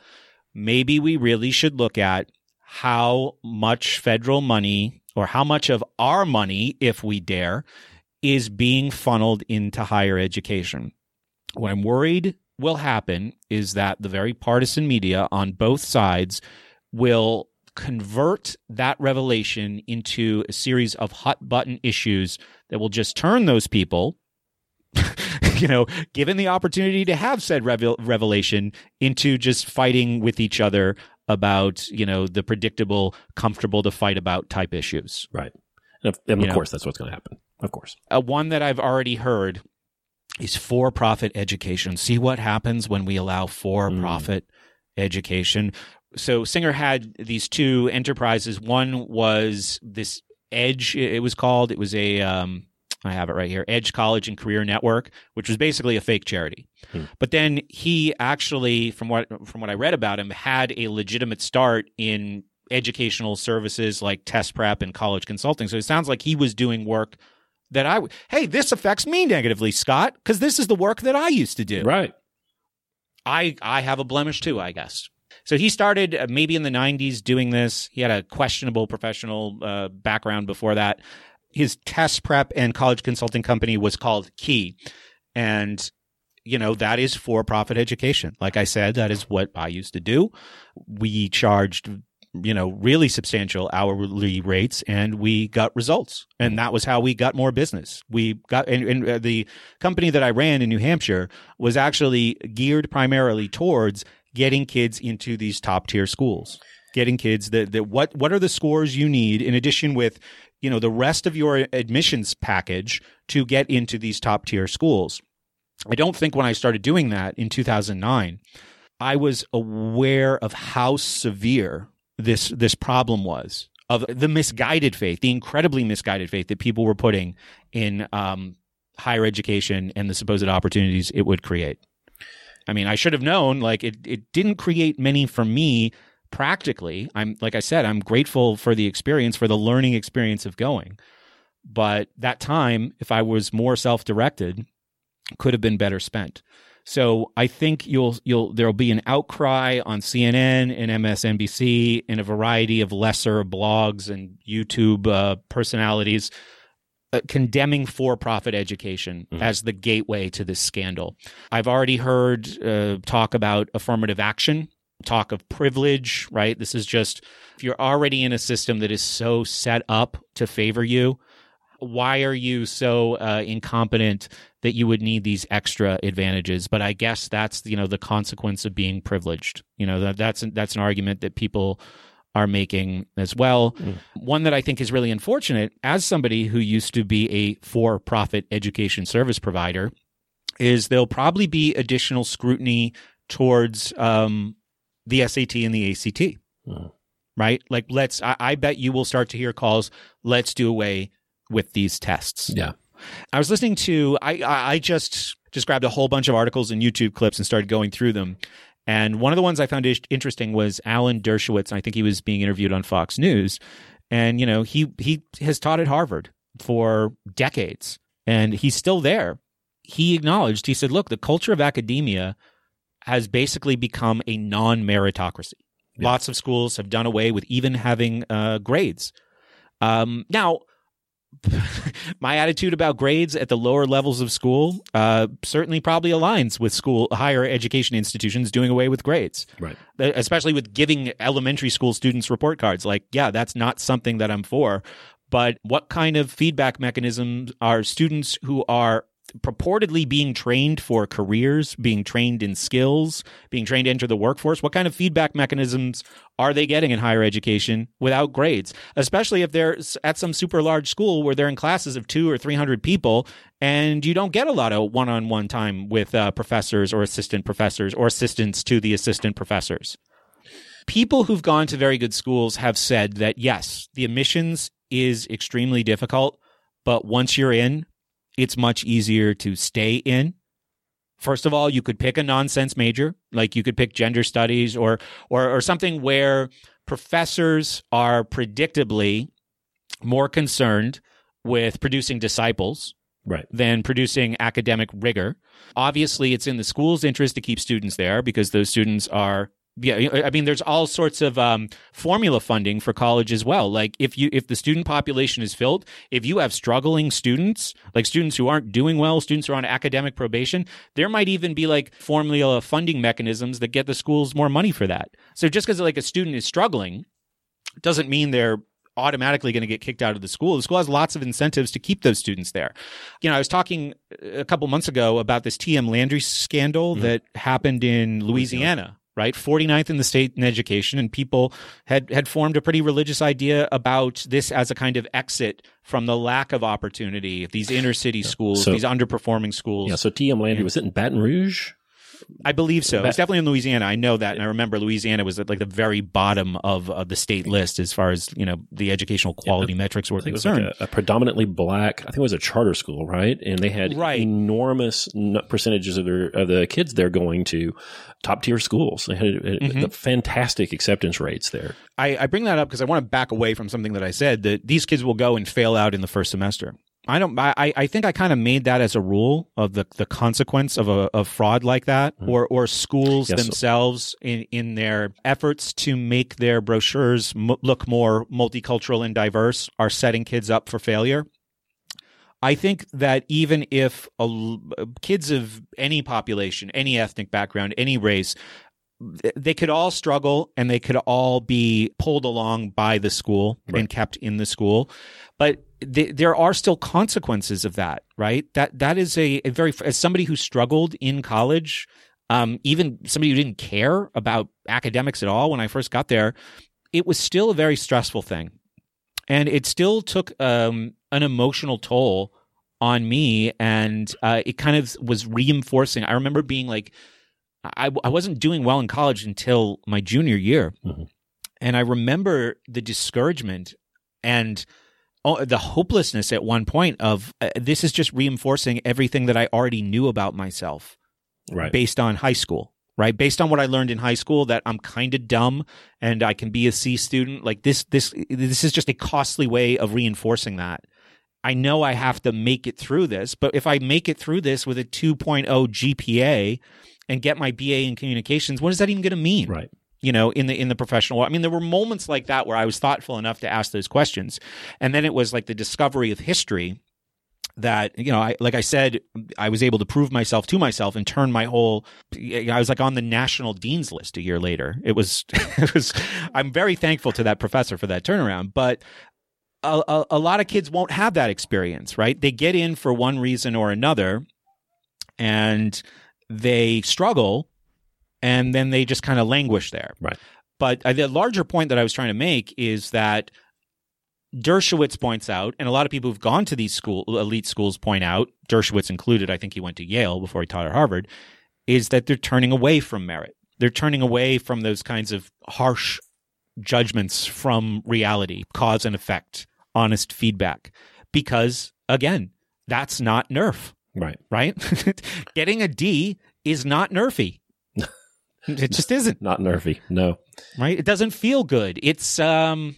maybe we really should look at how much federal money or how much of our money if we dare is being funneled into higher education. What i'm worried will happen is that the very partisan media on both sides will convert that revelation into a series of hot button issues that will just turn those people you know given the opportunity to have said revel- revelation into just fighting with each other about you know the predictable, comfortable to fight about type issues.
Right. And of, and of
know.
course, that's what's going to happen. Of course.
Uh, one that I've already heard is for-profit education. See what happens when we allow for-profit education. So Singer had these two enterprises. One was this Edge. It was called. It was a. Um, I have it right here. Edge College and Career Network, which was basically a fake charity. But then he actually, from what from what I read about him, had a legitimate start in educational services like test prep and college consulting. So it sounds like he was doing work that I. w- Hey, this affects me negatively, Scott, because this is the work that I used to do.
Right.
I I have a blemish too, I guess. So he started uh, maybe in the 90s doing this. He had a questionable professional uh, background before that. His test prep and college consulting company was called Key. And you know, that is for profit education. Like I said, that is what I used to do. We charged you know, really substantial hourly rates and we got results. And that was how we got more business. We got, and, and uh, the company that I ran in New Hampshire was actually geared primarily towards getting kids into these top tier schools, getting kids that, that what, what are the scores you need in addition with, you know, the rest of your admissions package to get into these top tier schools. I don't think when I started doing that in 2009, I was aware of how severe this this problem was of the misguided faith, the incredibly misguided faith that people were putting in um, higher education and the supposed opportunities it would create. I mean, I should have known. Like it, it didn't create many for me practically. I'm like I said, I'm grateful for the experience, for the learning experience of going. But that time, if I was more self directed, could have been better spent. So I think you'll you'll there'll be an outcry on CNN and MSNBC and a variety of lesser blogs and YouTube uh, personalities uh, condemning for-profit education as the gateway to this scandal. I've already heard uh, talk about affirmative action, talk of privilege. Right, this is just if you're already in a system that is so set up to favor you. Why are you so uh, incompetent that you would need these extra advantages? But I guess that's you know the consequence of being privileged. You know that that's that's an argument that people are making as well. One that I think is really unfortunate, as somebody who used to be a for profit education service provider, is there'll probably be additional scrutiny towards um, the SAT and the ACT. Right? Like, let's, I, I bet you will start to hear calls, let's do away with these tests.
Yeah.
I was listening to I I I just just grabbed a whole bunch of articles and YouTube clips and started going through them. And one of the ones I found interesting was Alan Dershowitz. And I think he was being interviewed on Fox News. And you know he he has taught at Harvard for decades, and he's still there. He acknowledged. He said, "Look, the culture of academia has basically become a non-meritocracy. Lots of schools have done away with even having uh, grades. Um, now." My attitude about grades at the lower levels of school uh, certainly probably aligns with school higher education institutions doing away with grades
Right.
Uh, especially with giving elementary school students report cards like yeah that's not something that i'm for but what kind of feedback mechanisms are students who are purportedly being trained for careers, being trained in skills, being trained to enter the workforce, what kind of feedback mechanisms are they getting in higher education without grades? Especially if they're at some super large school where they're in classes of two or 300 people and you don't get a lot of one on one time with uh, professors or assistant professors or assistants to the assistant professors. People who've gone to very good schools have said that yes, the admissions is extremely difficult, but once you're in, it's much easier to stay in. First of all, you could pick a nonsense major, like you could pick gender studies or or or something where professors are predictably more concerned with producing disciples
right.
than producing academic rigor. Obviously, it's in the school's interest to keep students there because those students are yeah, I mean, there's all sorts of um, formula funding for college as well. Like if you if the student population is filled, if you have struggling students, like students who aren't doing well, students who are on academic probation, there might even be like formula funding mechanisms that get the schools more money for that. So just because like a student is struggling, doesn't mean they're automatically going to get kicked out of the school. The school has lots of incentives to keep those students there. You know, I was talking a couple months ago about this TM Landry scandal that happened in Louisiana right? 49th in the state in education, and people had, had formed a pretty religious idea about this as a kind of exit from the lack of opportunity, these inner city schools,
So-
these underperforming schools.
Yeah. So T.M. Landry was it in Baton Rouge?
I believe so. It's definitely in Louisiana. I know that, and I remember Louisiana was at like the very bottom of, of the state list as far as you know the educational quality metrics were
I think it was
concerned.
like a, a predominantly black. I think it was a charter school, right? And they had
Right.
enormous percentages of their of the kids there going to top tier schools. They had uh,
Mhm.
fantastic acceptance rates there.
I, I bring that up because I want to back away from something that I said that these kids will go and fail out in the first semester. I don't. I, I- think I kind of made that as a rule of the, the consequence of a of fraud like that, mm-hmm. or or schools
Yes.
themselves in in their efforts to make their brochures m- look more multicultural and diverse are setting kids up for failure. I think that even if a kids of any population, any ethnic background, any race, they could all struggle and they could all be pulled along by the school and kept in the school but th- there are still consequences of that right? That that is a, a very as somebody who struggled in college um, even somebody who didn't care about academics at all when i first got there it was still a very stressful thing. And it still took um, an emotional toll on me and uh, it kind of was reinforcing. I remember being like I, I wasn't doing well in college until my junior year. And i remember the discouragement and oh, the hopelessness at one point of uh, this is just reinforcing everything that i already knew about myself
Right.
based on high school right? Based on what i learned in high school that i'm kind of dumb and i can be a c student. Like this this this is just a costly way of reinforcing that. I know i have to make it through this but if i make it through this with a 2.0 gpa and get my ba in communications what is that even going to mean?
Right
you know in the in the professional world. i mean there were moments like that where i was thoughtful enough to ask those questions. And then it was like the discovery of history that you know I like I said I was able to prove myself to myself and turn my whole I was like on the national dean's list a year later. It was it was I'm very thankful to that professor for that turnaround. But a, a, a lot of kids won't have that experience right? They get in for one reason or another and they struggle and then they just kind of languish there
right
but uh, the larger point that I was trying to make is that Dershowitz points out, and a lot of people who've gone to these school elite schools point out, Dershowitz included, I think he went to Yale before he taught at Harvard, is that they're turning away from merit. They're turning away from those kinds of harsh judgments from reality, cause and effect, honest feedback. Because again, that's not nerf.
Right.
Right? Getting a D is not nerfy. It just isn't.
Not nerfy. No.
Right? It doesn't feel good. It's um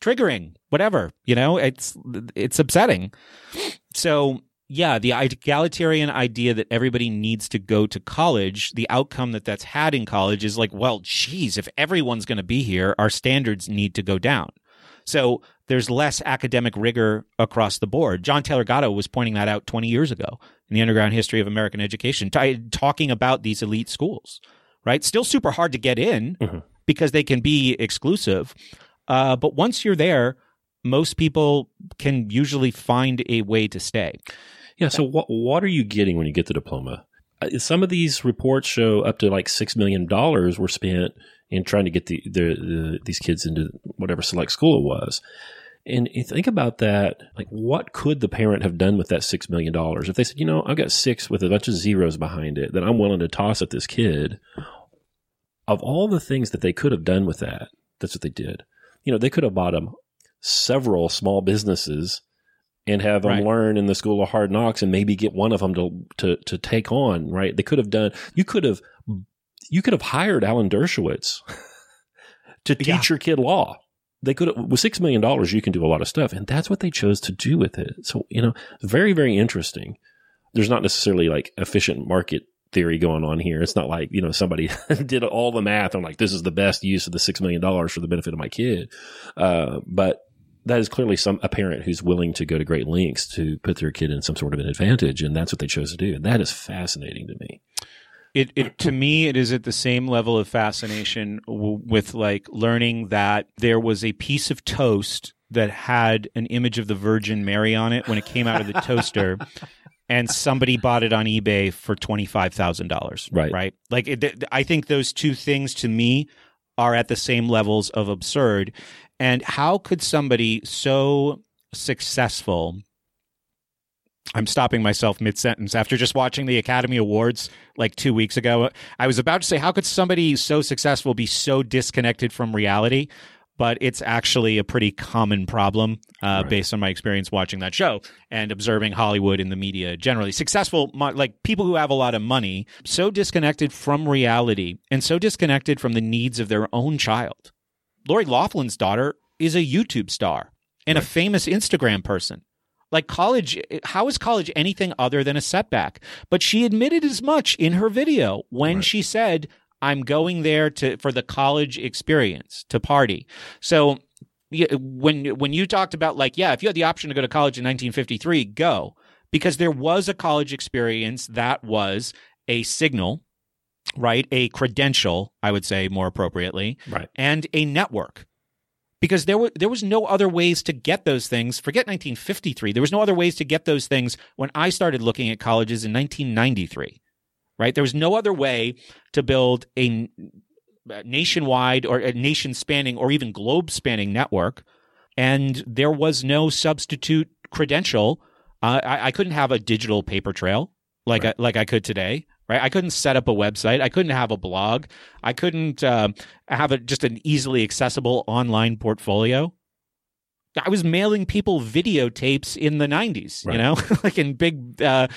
triggering, whatever, you know, it's it's upsetting. So, yeah, the egalitarian idea that everybody needs to go to college, the outcome that that's had in college is like, well, geez, if everyone's going to be here, our standards need to go down. So there's less academic rigor across the board. John Taylor Gatto was pointing that out 20 years ago in the underground history of American education, t- talking about these elite schools, right? Still super hard to get in because they can be exclusive. Uh, but once you're there, most people can usually find a way to stay.
Yeah. So what what are you getting when you get the diploma? Uh, Some of these reports show up to like six million dollars were spent in trying to get the, the, the these kids into whatever select school it was. And you think about that, like what could the parent have done with that six million dollars? If they said, you know, I've got six with a bunch of zeros behind it that I'm willing to toss at this kid. Of all the things that they could have done with that, that's what they did. You know, they could have bought them several small businesses and have them
Right.
learn in the school of hard knocks and maybe get one of them to, to, to take on, right? They could have done, you could have, you could have hired Alan Dershowitz to teach
Yeah.
your kid law. They could with $6 million, you can do a lot of stuff. And that's what they chose to do with it. So, you know, very, very interesting. There's not necessarily like efficient market theory going on here. It's not like, you know, somebody did all the math on like, this is the best use of the $6 million for the benefit of my kid. Uh, but that is clearly some a parent who's willing to go to great lengths to put their kid in some sort of an advantage, and that's what they chose to do. And that is fascinating to me.
It, it to me, it is at the same level of fascination w- with like learning that there was a piece of toast that had an image of the Virgin Mary on it when it came out of the toaster. and somebody bought it on eBay for twenty five thousand dollars.
Right.
Right. Like it, I think those two things to me are at the same levels of absurd. And how could somebody so successful? I'm stopping myself mid sentence after just watching the Academy Awards like two weeks ago. I was about to say, how could somebody so successful be so disconnected from reality? But it's actually a pretty common problem uh,
Right.
based on my experience watching that show and observing Hollywood and the media generally. Successful, like people who have a lot of money, so disconnected from reality and so disconnected from the needs of their own child. Lori Loughlin's daughter is a YouTube star and a famous Instagram person. Like college, how is college anything other than a setback? But she admitted as much in her video when she said, "I'm going there to for the college experience to party." So when when you talked about like, yeah, if you had the option to go to college in 1953, go because there was a college experience that was a signal, right? A credential, I would say more appropriately,
Right.
and a network because there were there was no other ways to get those things. Forget 1953. There was no other ways to get those things when I started looking at colleges in 1993. Right? There was no other way to build a nationwide or a nation spanning or even globe spanning network and there was no substitute credential. Uh, I, I couldn't have a digital paper trail like I, like I could today. Right, I couldn't set up a website. I couldn't have a blog. I couldn't uh, have a, just an easily accessible online portfolio. I was mailing people videotapes in the 90s, you know, like in big, uh,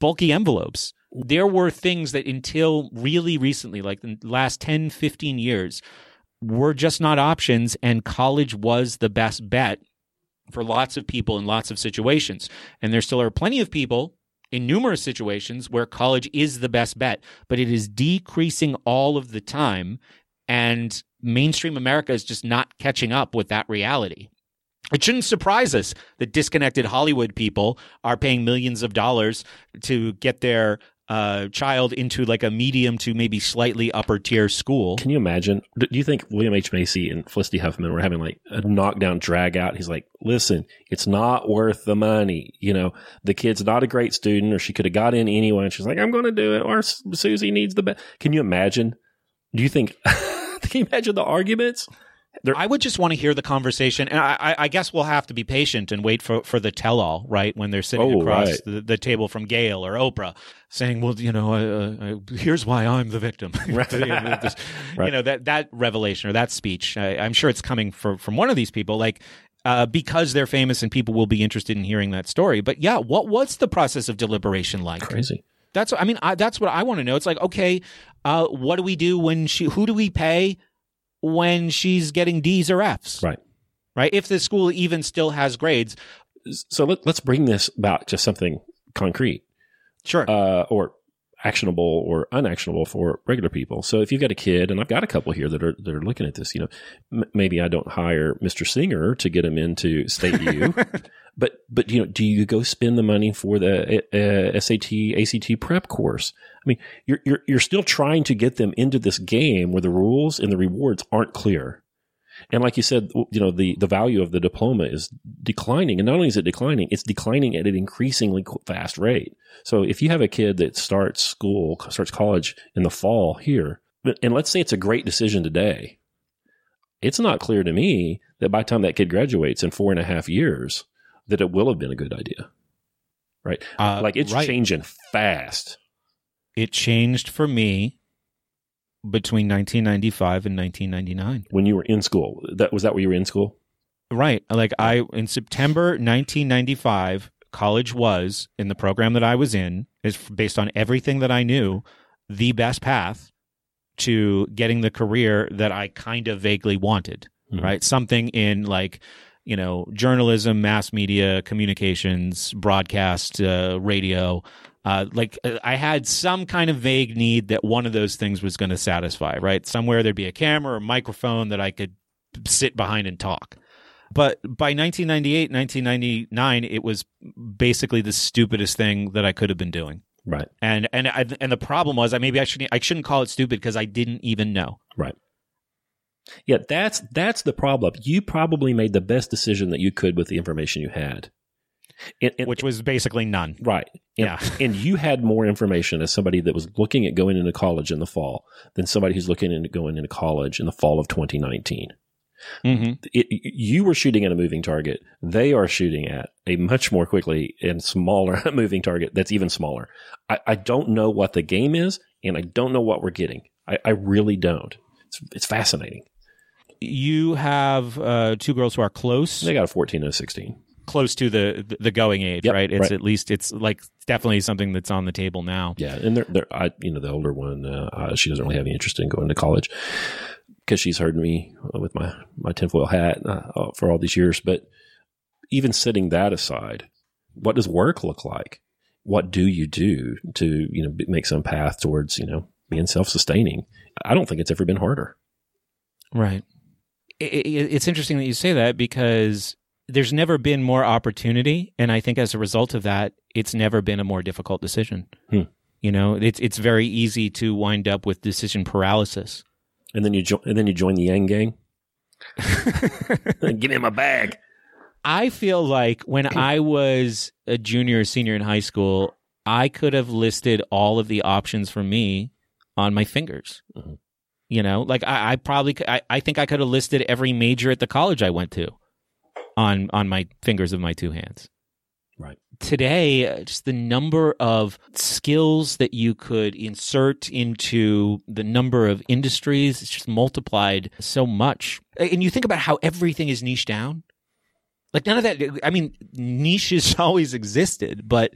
bulky envelopes. There were things that until really recently, like the last 10, 15 years, were just not options, and college was the best bet for lots of people in lots of situations. And there still are plenty of people in numerous situations where college is the best bet, but it is decreasing all of the time. And mainstream America is just not catching up with that reality. It shouldn't surprise us that disconnected Hollywood people are paying millions of dollars to get their uh, child into like a medium to maybe slightly upper tier school.
Can you imagine? Do you think William H. Macy and Felicity Huffman were having like a knockdown drag out? He's like, listen, it's not worth the money. You know, the kid's not a great student, or she could have got in anyway. And she's like, I'm going to do it, or Susie needs the best. Can you imagine? Do you think, can you imagine the arguments?
I would just want to hear the conversation, and I, I, I guess we'll have to be patient and wait for, for the tell all, right? When they're sitting
Oh,
across
right.
the, the table from Gayle or Oprah, saying, "Well, you know, uh, uh, here's why I'm the victim."
Right.
You know, this-
Right.
You know that that revelation or that speech. I, I'm sure it's coming for, from one of these people, like. Uh, because they're famous and people will be interested in hearing that story. But yeah, what what's the process of deliberation like?
Crazy.
That's I mean I, that's what I want to know. It's like okay, uh, what do we do when she? Who do we pay when she's getting D's or F's?
Right.
Right. If the school even still has grades.
So let, let's bring this about to something concrete.
Sure.
Uh, or actionable or unactionable for regular people. So if you've got a kid, and I've got a couple here that are that are looking at this, you know, m- maybe I don't hire Mr. Singer to get him into State U, but but you know, do you go spend the money for the uh, SAT ACT prep course? I mean, you're you're you're still trying to get them into this game where the rules and the rewards aren't clear. And like you said, you know, the, the value of the diploma is declining. And not only is it declining, it's declining at an increasingly fast rate. So if you have a kid that starts school, starts college in the fall here, and let's say it's a great decision today, it's not clear to me that by the time that kid graduates in four and a half years, that it will have been a good idea. Right?
Uh,
like it's
right.
changing fast.
It changed for me between 1995 and 1999.
When you were in school, that was that where you were in school?
Right. Like I in September 1995, college was in the program that I was in is based on everything that I knew, the best path to getting the career that I kind of vaguely wanted.
Mhm.
Right? Something in like you know, journalism, mass media, communications, broadcast, uh, radio. Uh, like uh, I had some kind of vague need that one of those things was going to satisfy, right? Somewhere there'd be a camera or microphone that I could sit behind and talk. But by 1998, 1999, it was basically the stupidest thing that I could have been doing.
Right.
And and I, and the problem was, I maybe I shouldn't I shouldn't call it stupid because I didn't even know.
Right. Yeah, that's that's the problem. You probably made the best decision that you could with the information you had. And- and-
which was basically none.
Right. And,
Yeah.
and you had more information as somebody that was looking at going into college in the fall than somebody who's looking into going into college in the fall of 2019.
Mm-hmm.
It, you were shooting at a moving target. They are shooting at a much more quickly and smaller moving target that's even smaller. I, I don't know what the game is, and I don't know what we're getting. I, I really don't. It's, it's fascinating.
You have uh, two girls who are close.
They got a 14 and a 16.
close to the the going age,
Yep,
right? It's
right.
at least it's like definitely something that's on the table now.
Yeah, and they're, they're I, you know, the older one, uh, uh, she doesn't really have any interest in going to college because she's heard me with my my tinfoil hat uh, for all these years. But even setting that aside, what does work look like? What do you do to you know make some path towards you know being self sustaining? I don't think it's ever been harder.
Right. It, it, it's interesting that you say that because there's never been more opportunity, and I think as a result of that, it's never been a more difficult decision.
Hmm.
You know, it's it's very easy to wind up with decision paralysis.
And then you jo- and then you join the Yang Gang. Give me my bag.
I feel like when I was a junior or senior in high school, I could have listed all of the options for me on my fingers.
Mhm.
You know, like I, I probably, I, I think I could have listed every major at the college I went to on on my fingers of my two hands.
Right.
Today, uh, just the number of skills that you could insert into the number of industries, it's just multiplied so much. And you think about how everything is niche down. Like none of that. I mean, niches always existed, but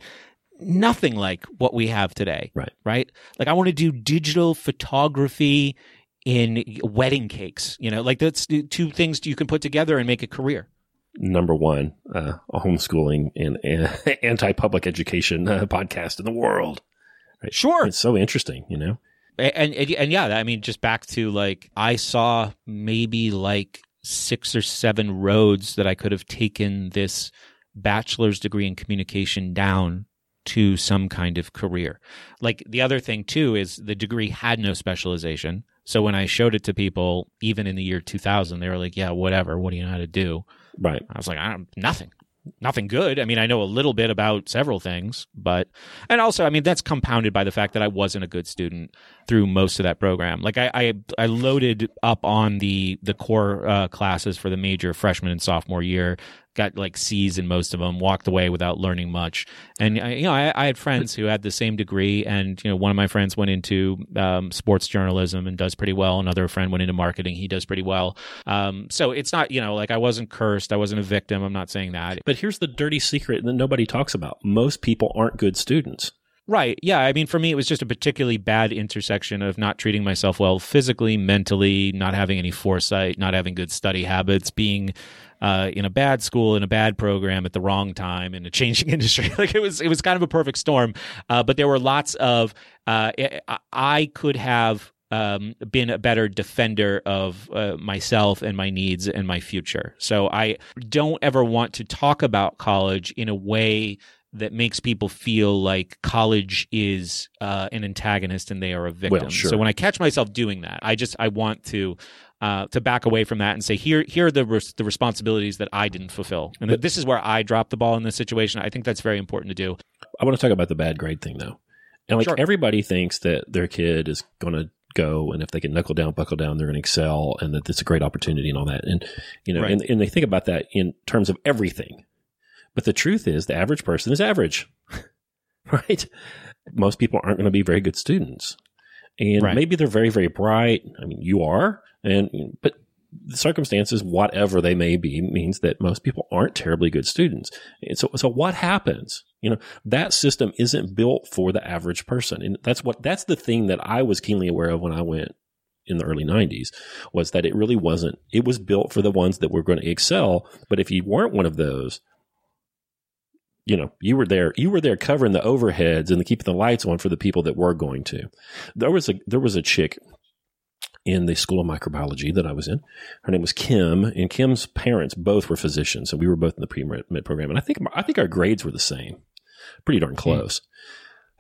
nothing like what we have today.
Right.
Right. Like I want to do digital photography in wedding cakes. You know, like that's the two things you can put together and make a career.
Number one, uh, a homeschooling and, and anti public education uh, podcast in the world. Right?
Sure.
It's so interesting, you know.
And, and and yeah, I mean, just back to like I saw maybe like six or seven roads that I could have taken this bachelor's degree in communication down to some kind of career. Like the other thing too is the degree had no specialization. So when I showed it to people, even in the year 2000, they were like, "Yeah, whatever. What do you know how to do?"
Right.
I was like, I don't, nothing. Nothing good. I mean, I know a little bit about several things, but, and also, I mean, that's compounded by the fact that I wasn't a good student through most of that program. Like I, I, I loaded up on the, the core uh, classes for the major freshman and sophomore year, got like C's in most of them, walked away without learning much. And, I, you know, I, I had friends who had the same degree and, you know, one of my friends went into um, sports journalism and does pretty well. Another friend went into marketing. He does pretty well. Um, so it's not, you know, like I wasn't cursed. I wasn't a victim. I'm not saying that.
But here's the dirty secret that nobody talks about most people aren't good students.
Right. Yeah. I mean, for me, it was just a particularly bad intersection of not treating myself well physically, mentally, not having any foresight, not having good study habits, being uh, in a bad school, in a bad program at the wrong time, in a changing industry. like it was, it was kind of a perfect storm. Uh, but there were lots of. Uh, I- I could have um, been a better defender of uh, myself and my needs and my future. So I don't ever want to talk about college in a way that makes people feel like college is uh, an antagonist and they are a victim.
Well, sure.
So when I catch myself doing that, I just I want to uh, to back away from that and say here here are the res- the responsibilities that I didn't fulfill, and that this is where I dropped the ball in this situation. I think that's very important to do.
I want to talk about the bad grade thing though. And like
Sure.
everybody thinks that their kid is going to go and if they can knuckle down, buckle down, they're going to excel and that it's a great opportunity and all that. And, you know,
Right.
and, and they think about that in terms of everything. But the truth is the average person is average, right? Most people aren't going to be very good students. And
Right.
maybe they're very, very bright. I mean, you are. And, but the circumstances, whatever they may be, means that most people aren't terribly good students. And so, so what happens? You know, that system isn't built for the average person. And that's what, that's the thing that I was keenly aware of when I went in the early 90s was that it really wasn't, it was built for the ones that were going to excel. But if you weren't one of those, you know, you were there, you were there covering the overheads and keeping the lights on for the people that were going to. There was a, there was a chick in the school of microbiology that I was in. Her name was Kim, and Kim's parents both were physicians, and we were both in the pre med program. And I think I think our grades were the same, pretty darn close.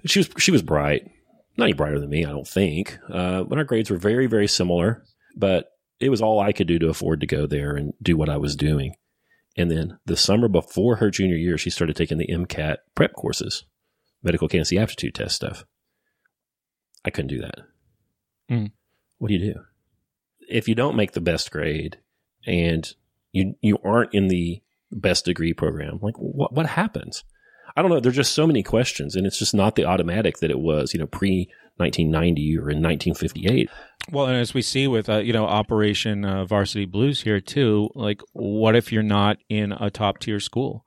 She was she was bright, not any brighter than me, I don't think. Uh, but our grades were very very similar, but it was all I could do to afford to go there and do what I was doing. And then the summer before her junior year, she started taking the MCAT prep courses, medical candidacy aptitude test stuff. I couldn't do that.
Mm.
What do you do? If you don't make the best grade and you you aren't in the best degree program, like what what happens? I don't know. There's just so many questions, and it's just not the automatic that it was, you know, pre 1990 or in 1958.
Well, and as we see with uh, you know Operation uh, Varsity Blues here too, like what if you're not in a top tier school?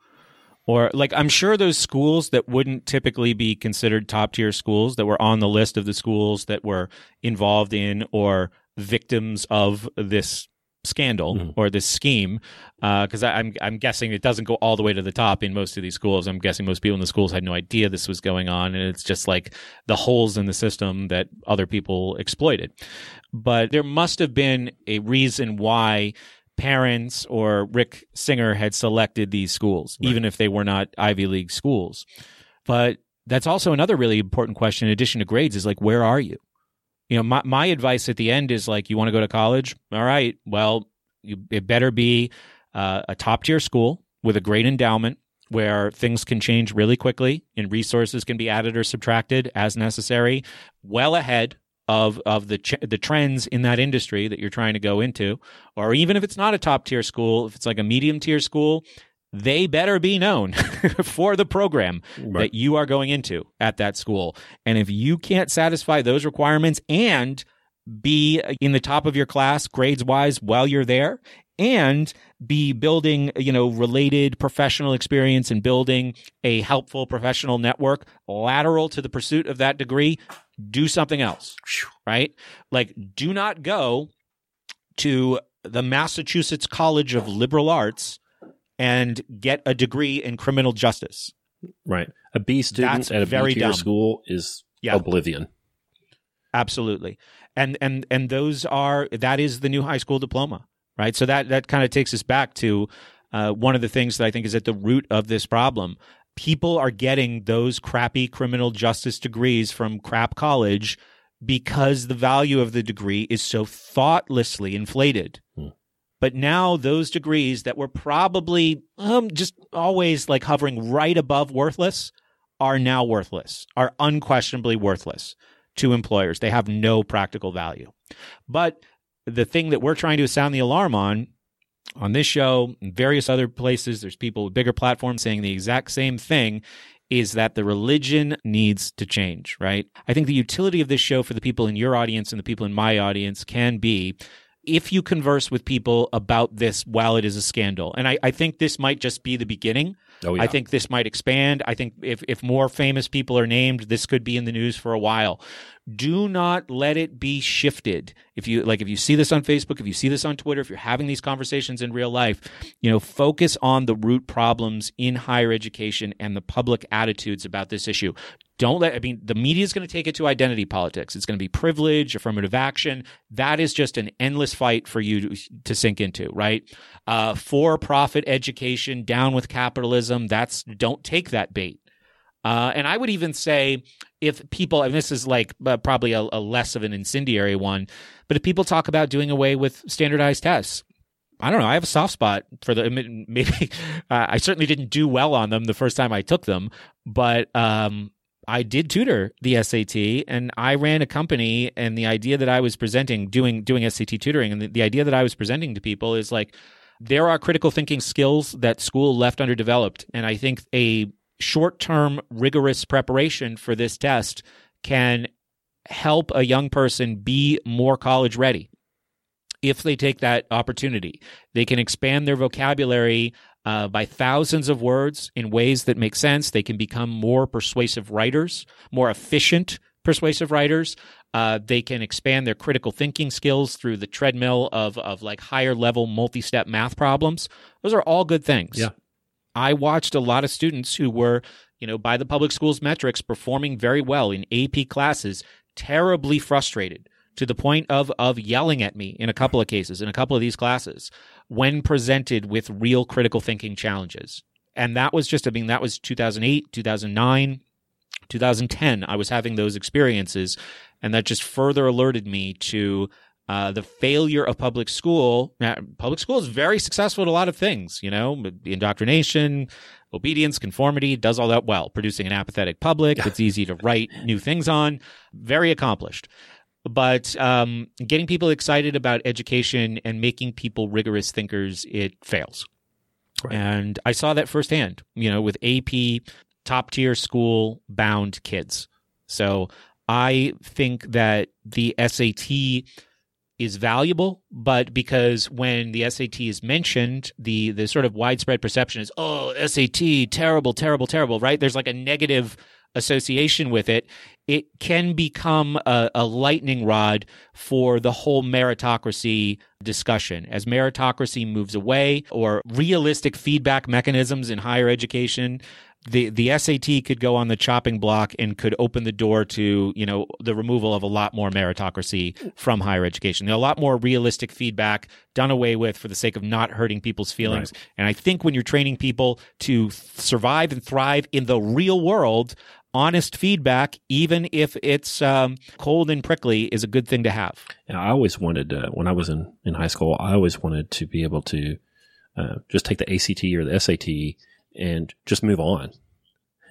Or like I'm sure those schools that wouldn't typically be considered top tier schools that were on the list of the schools that were involved in or victims of this scandal
Mm-hmm.
or this scheme because I'm I'm guessing it doesn't go all the way to the top in most of these schools. I'm guessing most people in the schools had no idea this was going on, and it's just like the holes in the system that other people exploited. But there must have been a reason why parents or Rick Singer had selected these schools, even if they were not Ivy League schools. But that's also another really important question in addition to grades is like where are you? You know, my my advice at the end is like you want to go to college? All right. Well, you, it better be uh, a top tier school with a great endowment where things can change really quickly and resources can be added or subtracted as necessary, well ahead of of the ch- the trends in that industry that you're trying to go into, or even if it's not a top tier school, if it's like a medium tier school, they better be known for the program that you are going into at that school. And if you can't satisfy those requirements and be in the top of your class grades wise while you're there and be building you know related professional experience and building a helpful professional network lateral to the pursuit of that degree do something else right? Like do not go to the Massachusetts College of Liberal Arts and get a degree in criminal justice
Right. A B student
That's
at a
very
B school is
Yeah.
oblivion.
Absolutely. And and and those are that is the new high school diploma, right? So that that kind of takes us back to uh, one of the things that I think is at the root of this problem. People are getting those crappy criminal justice degrees from crap college because the value of the degree is so thoughtlessly inflated. But now those degrees that were probably um, just always like hovering right above worthless are now worthless, are unquestionably worthless to employers. They have no practical value. But the thing that we're trying to sound the alarm on on this show and various other places, there's people with bigger platforms saying the exact same thing is that the religion needs to change, right? I think the utility of this show for the people in your audience and the people in my audience can be if you converse with people about this while it is a scandal. And I, I think this might just be the beginning.
Oh, yeah.
I think this might expand. I think if, if more famous people are named, this could be in the news for a while. Do not let it be shifted. If you like, if you see this on Facebook, if you see this on Twitter, if you're having these conversations in real life, you know, focus on the root problems in higher education and the public attitudes about this issue. Don't let, I mean, the media is going to take it to identity politics. It's going to be privilege, affirmative action. That is just an endless fight for you to, to sink into, right? Uh, for profit education, down with capitalism. That's, don't take that bait. Uh, and I would even say if people, and this is like uh, probably a, a less of an incendiary one, but if people talk about doing away with standardized tests, I don't know. I have a soft spot for the maybe. Uh, I certainly didn't do well on them the first time I took them, but um, I did tutor the SAT, and I ran a company. And the idea that I was presenting, doing doing SAT tutoring, and the, the idea that I was presenting to people is like there are critical thinking skills that school left underdeveloped, and I think a short term rigorous preparation for this test can help a young person be more college ready if they take that opportunity. They can expand their vocabulary uh, by thousands of words in ways that make sense. They can become more persuasive writers, more efficient persuasive writers. Uh, they can expand their critical thinking skills through the treadmill of of like higher level multi step math problems. Those are all good things.
Yeah.
I watched a lot of students who were, you know, by the public schools metrics, performing very well in AP classes, terribly frustrated to the point of of yelling at me in a couple of cases in a couple of these classes when presented with real critical thinking challenges. And that was just I mean that was 2008, 2009, 2010 I was having those experiences and that just further alerted me to uh, the failure of public school. Now, public school is very successful at a lot of things, you know, indoctrination, obedience, conformity, does all that well, producing an apathetic public that's easy to write new things on, very accomplished. But um, getting people excited about education and making people rigorous thinkers, it fails. Right. And I saw that firsthand, you know, with AP top tier school bound kids. So I think that the SAT is valuable, but because when the SAT is mentioned, the the sort of widespread perception is, oh, SAT, terrible, terrible, terrible, right? There's like a negative association with it. It can become a, a lightning rod for the whole meritocracy discussion. As meritocracy moves away, or realistic feedback mechanisms in higher education the the SAT could go on the chopping block and could open the door to you know the removal of a lot more meritocracy from higher education. A lot more realistic feedback done away with for the sake of not hurting people's feelings. Right. And I think when you're training people to survive and thrive in the real world, honest feedback, even if it's um, cold and prickly, is a good thing to have.
Yeah, I always wanted uh, when I was in in high school, I always wanted to be able to uh, just take the ACT or the SAT and just move on.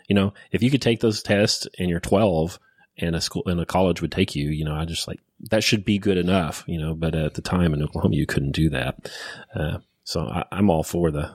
You know, if you could take those tests and you're 12 and a school and a college would take you, you know, I just like that should be good enough, you know, but at the time in Oklahoma, you couldn't do that. Uh, so I, I'm all for the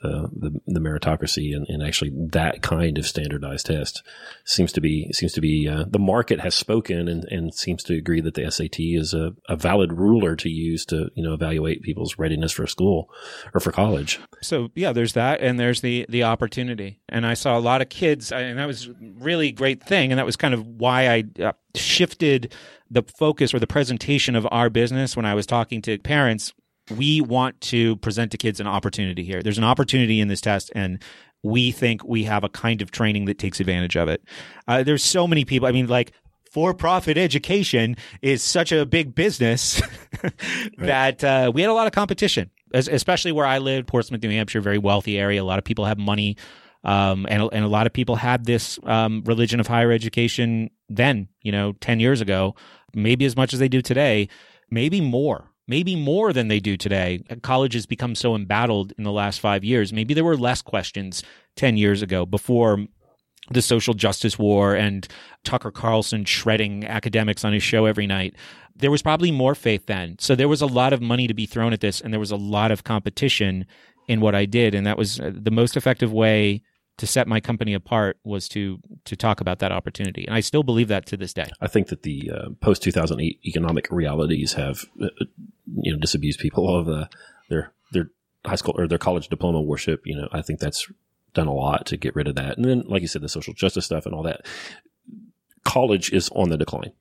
the, the, the meritocracy and, and, actually that kind of standardized test seems to be seems to be uh, the market has spoken and, and seems to agree that the SAT is a, a valid ruler to use to you know evaluate people's readiness for school or for college.
So yeah, there's that, and there's the the opportunity. And I saw a lot of kids, and that was really great thing, and that was kind of why I uh, shifted the focus or the presentation of our business when I was talking to parents we want to present to kids an opportunity here. There's an opportunity in this test, and we think we have a kind of training that takes advantage of it. Uh, there's so many people. I mean, like for profit education is such a big business that uh, we had a lot of competition, especially where I lived, Portsmouth, New Hampshire, very wealthy area. A lot of people have money. Um, and, and a lot of people had this um, religion of higher education then, you know, 10 years ago, maybe as much as they do today, maybe more maybe more than they do today. College has become so embattled in the last five years. Maybe there were less questions 10 years ago before the social justice war and Tucker Carlson shredding academics on his show every night. There was probably more faith then. So there was a lot of money to be thrown at this, and there was a lot of competition in what I did. And that was uh, the most effective way to set my company apart was to to talk about that opportunity, and I still believe that to this day.
I think that the uh, post two thousand eight economic realities have uh, you know disabused people of uh, their their high school or their college diploma worship. You know, I think that's done a lot to get rid of that, and then like you said, the social justice stuff and all that. College is on the decline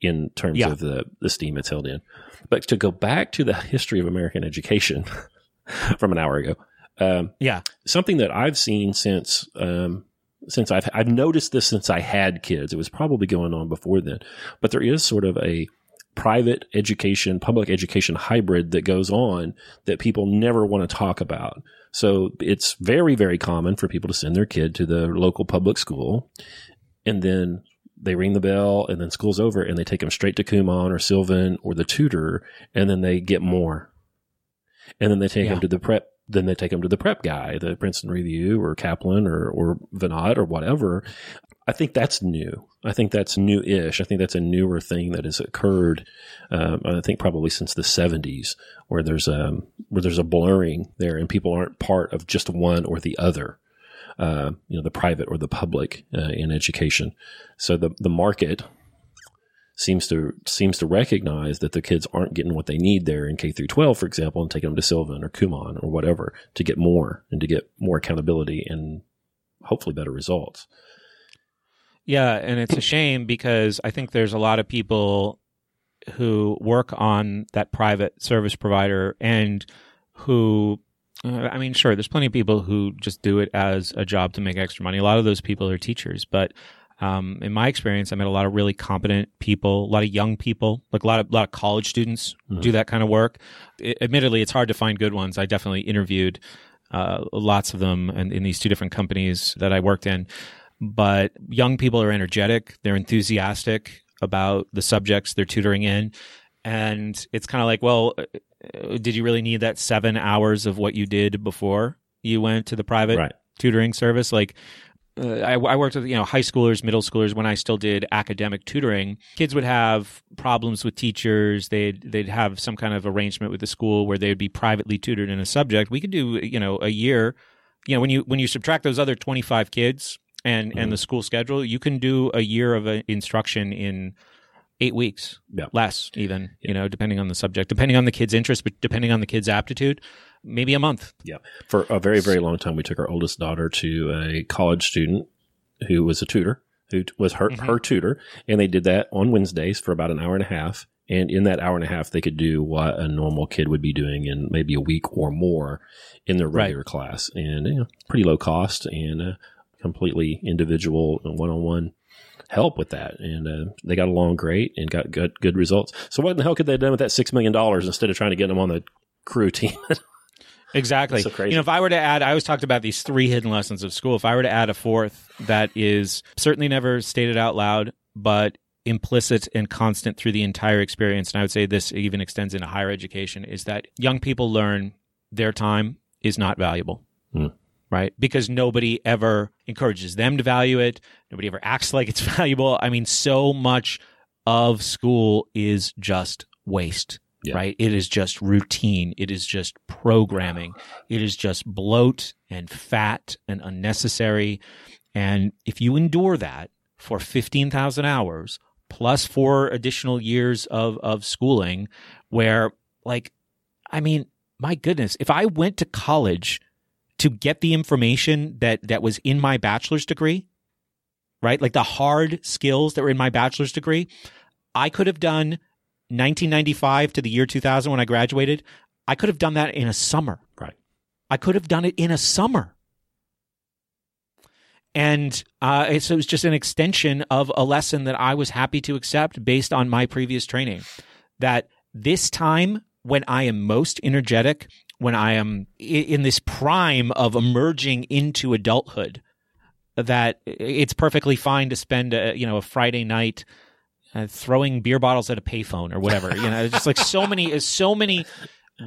in terms yeah. of the the steam it's held in. But to go back to the history of American education from an hour ago,
um, yeah,
something that I've seen since um, since I've I've noticed this since I had kids. It was probably going on before then, but there is sort of a private education, public education hybrid that goes on that people never want to talk about. So it's very, very common for people to send their kid to the local public school and then they ring the bell and then school's over and they take them straight to Kumon or Sylvan or the tutor and then they get more. And then they take yeah. them to the prep then they take them to the prep guy, the Princeton Review or Kaplan or, or Venat or whatever. I think that's new. I think that's new-ish. I think that's a newer thing that has occurred. Um, I think probably since the '70s, where there's a um, where there's a blurring there, and people aren't part of just one or the other. Uh, you know, the private or the public uh, in education. So the the market seems to seems to recognize that the kids aren't getting what they need there in K through 12, for example, and taking them to Sylvan or Kumon or whatever to get more and to get more accountability and hopefully better results.
Yeah, and it's a shame because I think there's a lot of people who work on that private service provider and who uh, I mean, sure, there's plenty of people who just do it as a job to make extra money. A lot of those people are teachers, but um, in my experience, I met a lot of really competent people, a lot of young people, like a lot of a lot of college students mm-hmm. do that kind of work. It, admittedly, it's hard to find good ones. I definitely interviewed uh, lots of them in, in these two different companies that I worked in. But young people are energetic, they're enthusiastic about the subjects they're tutoring in, And it's kind of like, well, uh, did you really need that seven hours of what you did before you went to the private
Right.
tutoring service? Like, uh, I, I worked with you know high schoolers, middle schoolers when I still did academic tutoring. Kids would have problems with teachers. They'd they'd have some kind of arrangement with the school where they would be privately tutored in a subject. We could do you know a year. You know when you when you subtract those other twenty five kids and and the school schedule, you can do a year of uh, instruction in eight weeks,
Yeah.
less even. You know depending on the subject, depending on the kid's interest, but depending on the kid's aptitude, maybe a month.
Yeah. For a very, very long time, we took our oldest daughter to a college student who was a tutor, who was her,
Mhm.
her tutor. And they did that on Wednesdays for about an hour and a half. And in that hour and a half, they could do what a normal kid would be doing in maybe a week or more in their
Right.
regular class. And, you know, pretty low cost and uh, completely individual one on one help with that. And uh, they got along great and got good, good results. So what in the hell could they have done with that $6 million instead of trying to get them on the crew team?
Exactly.
So crazy.
You know, if I were to add, I always talked about these three hidden lessons of school. If I were to add a fourth that is certainly never stated out loud, but implicit and constant through the entire experience, and I would say this even extends into higher education, is that young people learn their time is not valuable.
Hmm.
Right? Because nobody ever encourages them to value it. Nobody ever acts like it's valuable. I mean, so much of school is just waste
Yeah.
right? It is just routine. It is just programming. It is just bloat and fat and unnecessary. And if you endure that for 15,000 hours plus four additional years of, of schooling, where, like, I mean, my goodness, if I went to college to get the information that, that was in my bachelor's degree, right? Like the hard skills that were in my bachelor's degree, I could have done 1995 to the year 2000 when I graduated. I could have done that in a summer.
Right.
I could have done it in a summer. And uh, it- so it was just an extension of a lesson that I was happy to accept based on my previous training. That this time, when I am most energetic, when I am in this prime of emerging into adulthood, that it's perfectly fine to spend a, you know a Friday night uh, throwing beer bottles at a payphone or whatever. You know, it's just like so many, so many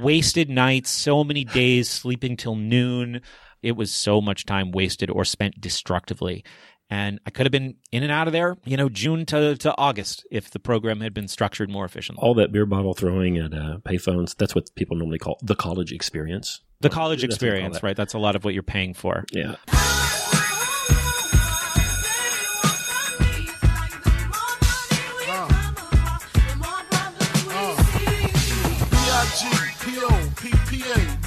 wasted nights, so many days sleeping till noon. It was so much time wasted or spent destructively. And I could have been in and out of there, you know, June to, to August if the program had been structured more efficiently.
all that beer bottle throwing at uh, payphones. That's what people normally call the college experience.
The college
That's what they call
experience, right? That's a lot of what you're paying for.
Yeah.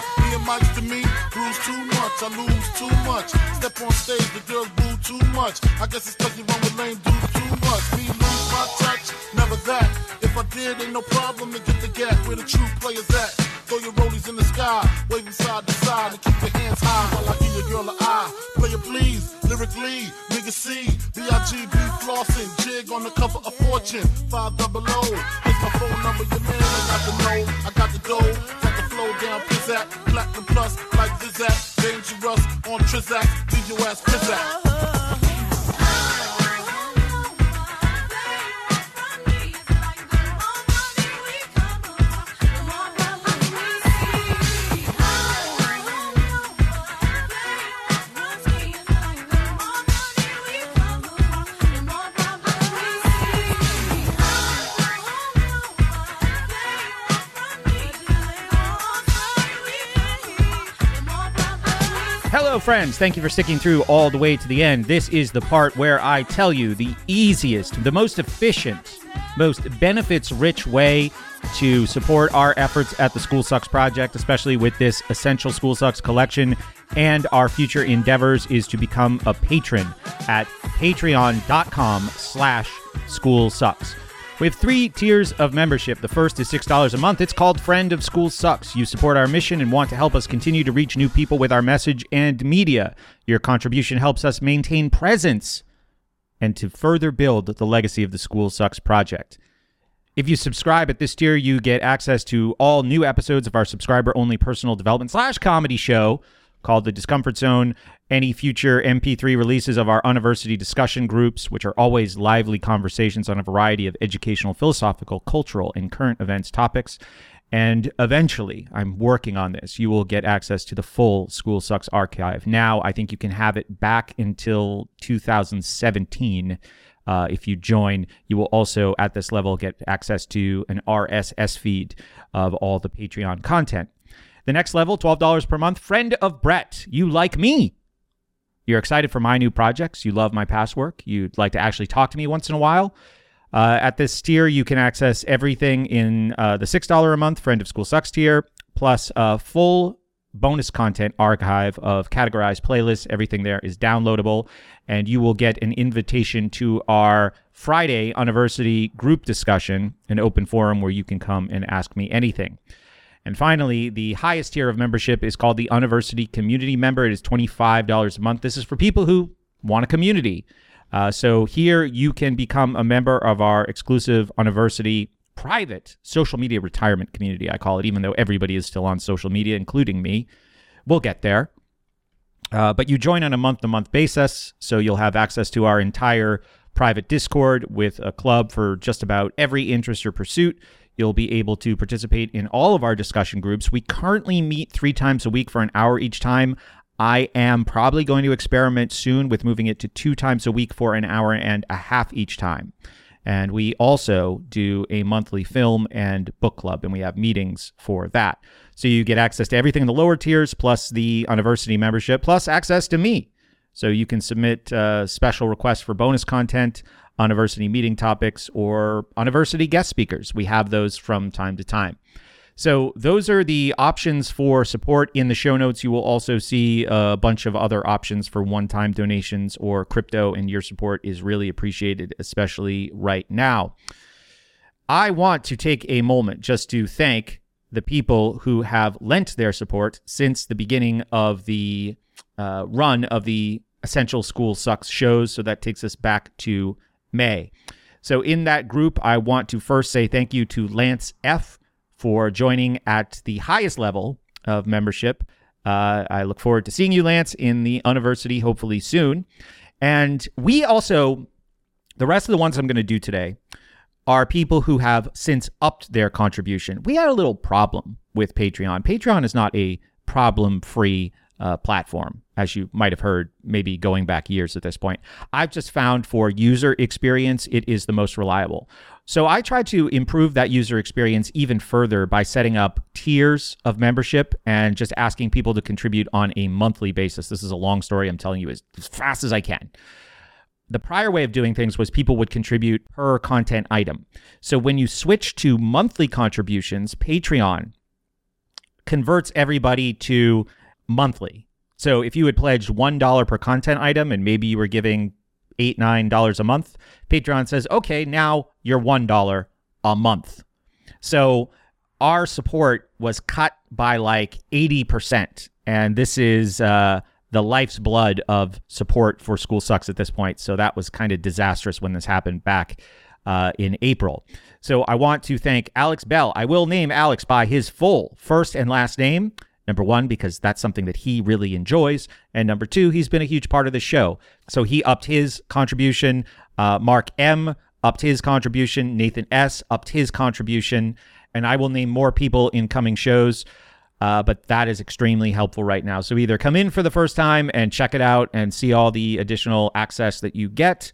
me and Mike's to me. Bruise too much, I lose too much. Step on stage, the girls boo too much. I guess it's cause you run with lame dudes too much. Me lose my touch, never that. If I did, ain't no problem to get the gap where the true players at. Throw your rollies in the sky, waving side to side, and keep your hands high while I give your girl an eye. Player please, lyrically, nigga C, B-I-G-B flossing, jig on the cover of Fortune, five double O. Here's my phone number, your man, I got the know, I got the dough, got the flow down, pizzat, platinum plus, like Zizak, dangerous on Trizak, leave your ass.
Friends. Thank you for sticking through all the way to the end. This is the part where I tell you the easiest, the most efficient, most benefits rich way to support our efforts at the School Sucks Project, especially with this Essential School Sucks collection and our future endeavors, is to become a patron at patreon.com slash school sucks. We have three tiers of membership. The first is $6 a month. It's called Friend of School Sucks. You support our mission and want to help us continue to reach new people with our message and media. Your contribution helps us maintain presence and to further build the legacy of the School Sucks project. If you subscribe at this tier, you get access to all new episodes of our subscriber only personal development slash comedy show called The Discomfort Zone, any future MP3 releases of our university discussion groups, which are always lively conversations on a variety of educational, philosophical, cultural, and current events topics. And eventually, I'm working on this. You will get access to the full School Sucks archive. Now, I think you can have it back until 2017. Uh, if you join, you will also at this level get access to an RSS feed of all the Patreon content. The next level, $12 per month, friend of Brett. You like me. You're excited for my new projects. You love my past work. You'd like to actually talk to me once in a while. Uh, at this tier, you can access everything in uh, the $6 a month Friend of School Sucks tier, plus a full bonus content archive of categorized playlists. Everything there is downloadable, and you will get an invitation to our Friday University group discussion, an open forum where you can come and ask me anything. And finally, the highest tier of membership is called the University Community Member. It is $25 a month. This is for people who want a community. Uh, so here you can become a member of our exclusive University private social media retirement community, I call it, even though everybody is still on social media, including me. We'll get there. Uh, but you join on a month to month basis, so you'll have access to our entire private Discord with a club for just about every interest or pursuit. You'll be able to participate in all of our discussion groups. We currently meet three times a week for an hour each time. I am probably going to experiment soon with moving it to two times a week for an hour and a half each time. And we also do a monthly film and book club, and we have meetings for that. So you get access to everything in the lower tiers, plus the university membership, plus access to me. So you can submit uh, special requests for bonus content, university meeting topics, or university guest speakers. We have those from time to time. So those are the options for support in the show notes. You will also see a bunch of other options for one-time donations or crypto, and your support is really appreciated, especially right now. I want to take a moment just to thank the people who have lent their support since the beginning of the uh, run of the Essential School Sucks shows. So that takes us back to May. So in that group, I want to first say thank you to Lance F for joining at the highest level of membership. Uh, I look forward to seeing you, Lance, in the university hopefully soon. And we also, the rest of the ones I'm going to do today are people who have since upped their contribution. We had a little problem with Patreon. Patreon is not a problem free uh, platform, as you might have heard, maybe going back years at this point. I've just found for user experience, it is the most reliable. So I try to improve that user experience even further by setting up tiers of membership and just asking people to contribute on a monthly basis. This is a long story. I'm telling you as, as fast as I can. The prior way of doing things was people would contribute per content item. So when you switch to monthly contributions, Patreon converts everybody to monthly. So if you had pledged $1 per content item and maybe you were giving eight, nine dollars a month, Patreon says, okay, now you're one dollar a month. So our support was cut by like 80%. And this is uh, the life's blood of support for School Sucks at this point. So that was kind of disastrous when this happened back uh, in April. So I want to thank Alex Bell. I will name Alex by his full first and last name. Number one, because that's something that he really enjoys. And number two, he's been a huge part of the show. So he upped his contribution. Uh, Mark M upped his contribution. Nathan S upped his contribution. And I will name more people in coming shows. Uh, but that is extremely helpful right now. So either come in for the first time and check it out and see all the additional access that you get.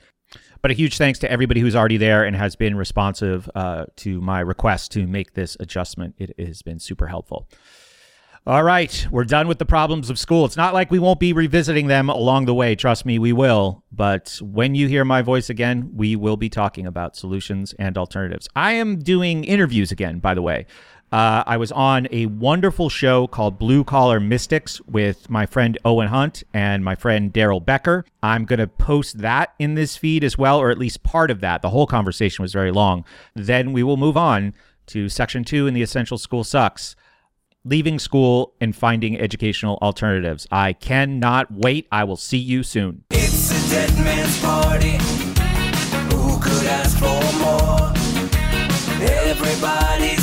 But a huge thanks to everybody who's already there and has been responsive uh, to my request to make this adjustment. It has been super helpful. All right, we're done with the problems of school. It's not like we won't be revisiting them along the way. Trust me, we will. But when you hear my voice again, we will be talking about solutions and alternatives. I am doing interviews again, by the way. Uh, I was on a wonderful show called Blue Collar Mystics with my friend Owen Hunt and my friend Daryl Becker. I'm going to post that in this feed as well, or at least part of that. The whole conversation was very long. Then we will move on to section two in the Essential School Sucks leaving school and finding educational alternatives. I cannot wait. I will see you soon.
It's a dead man's party. could ask for more? Everybody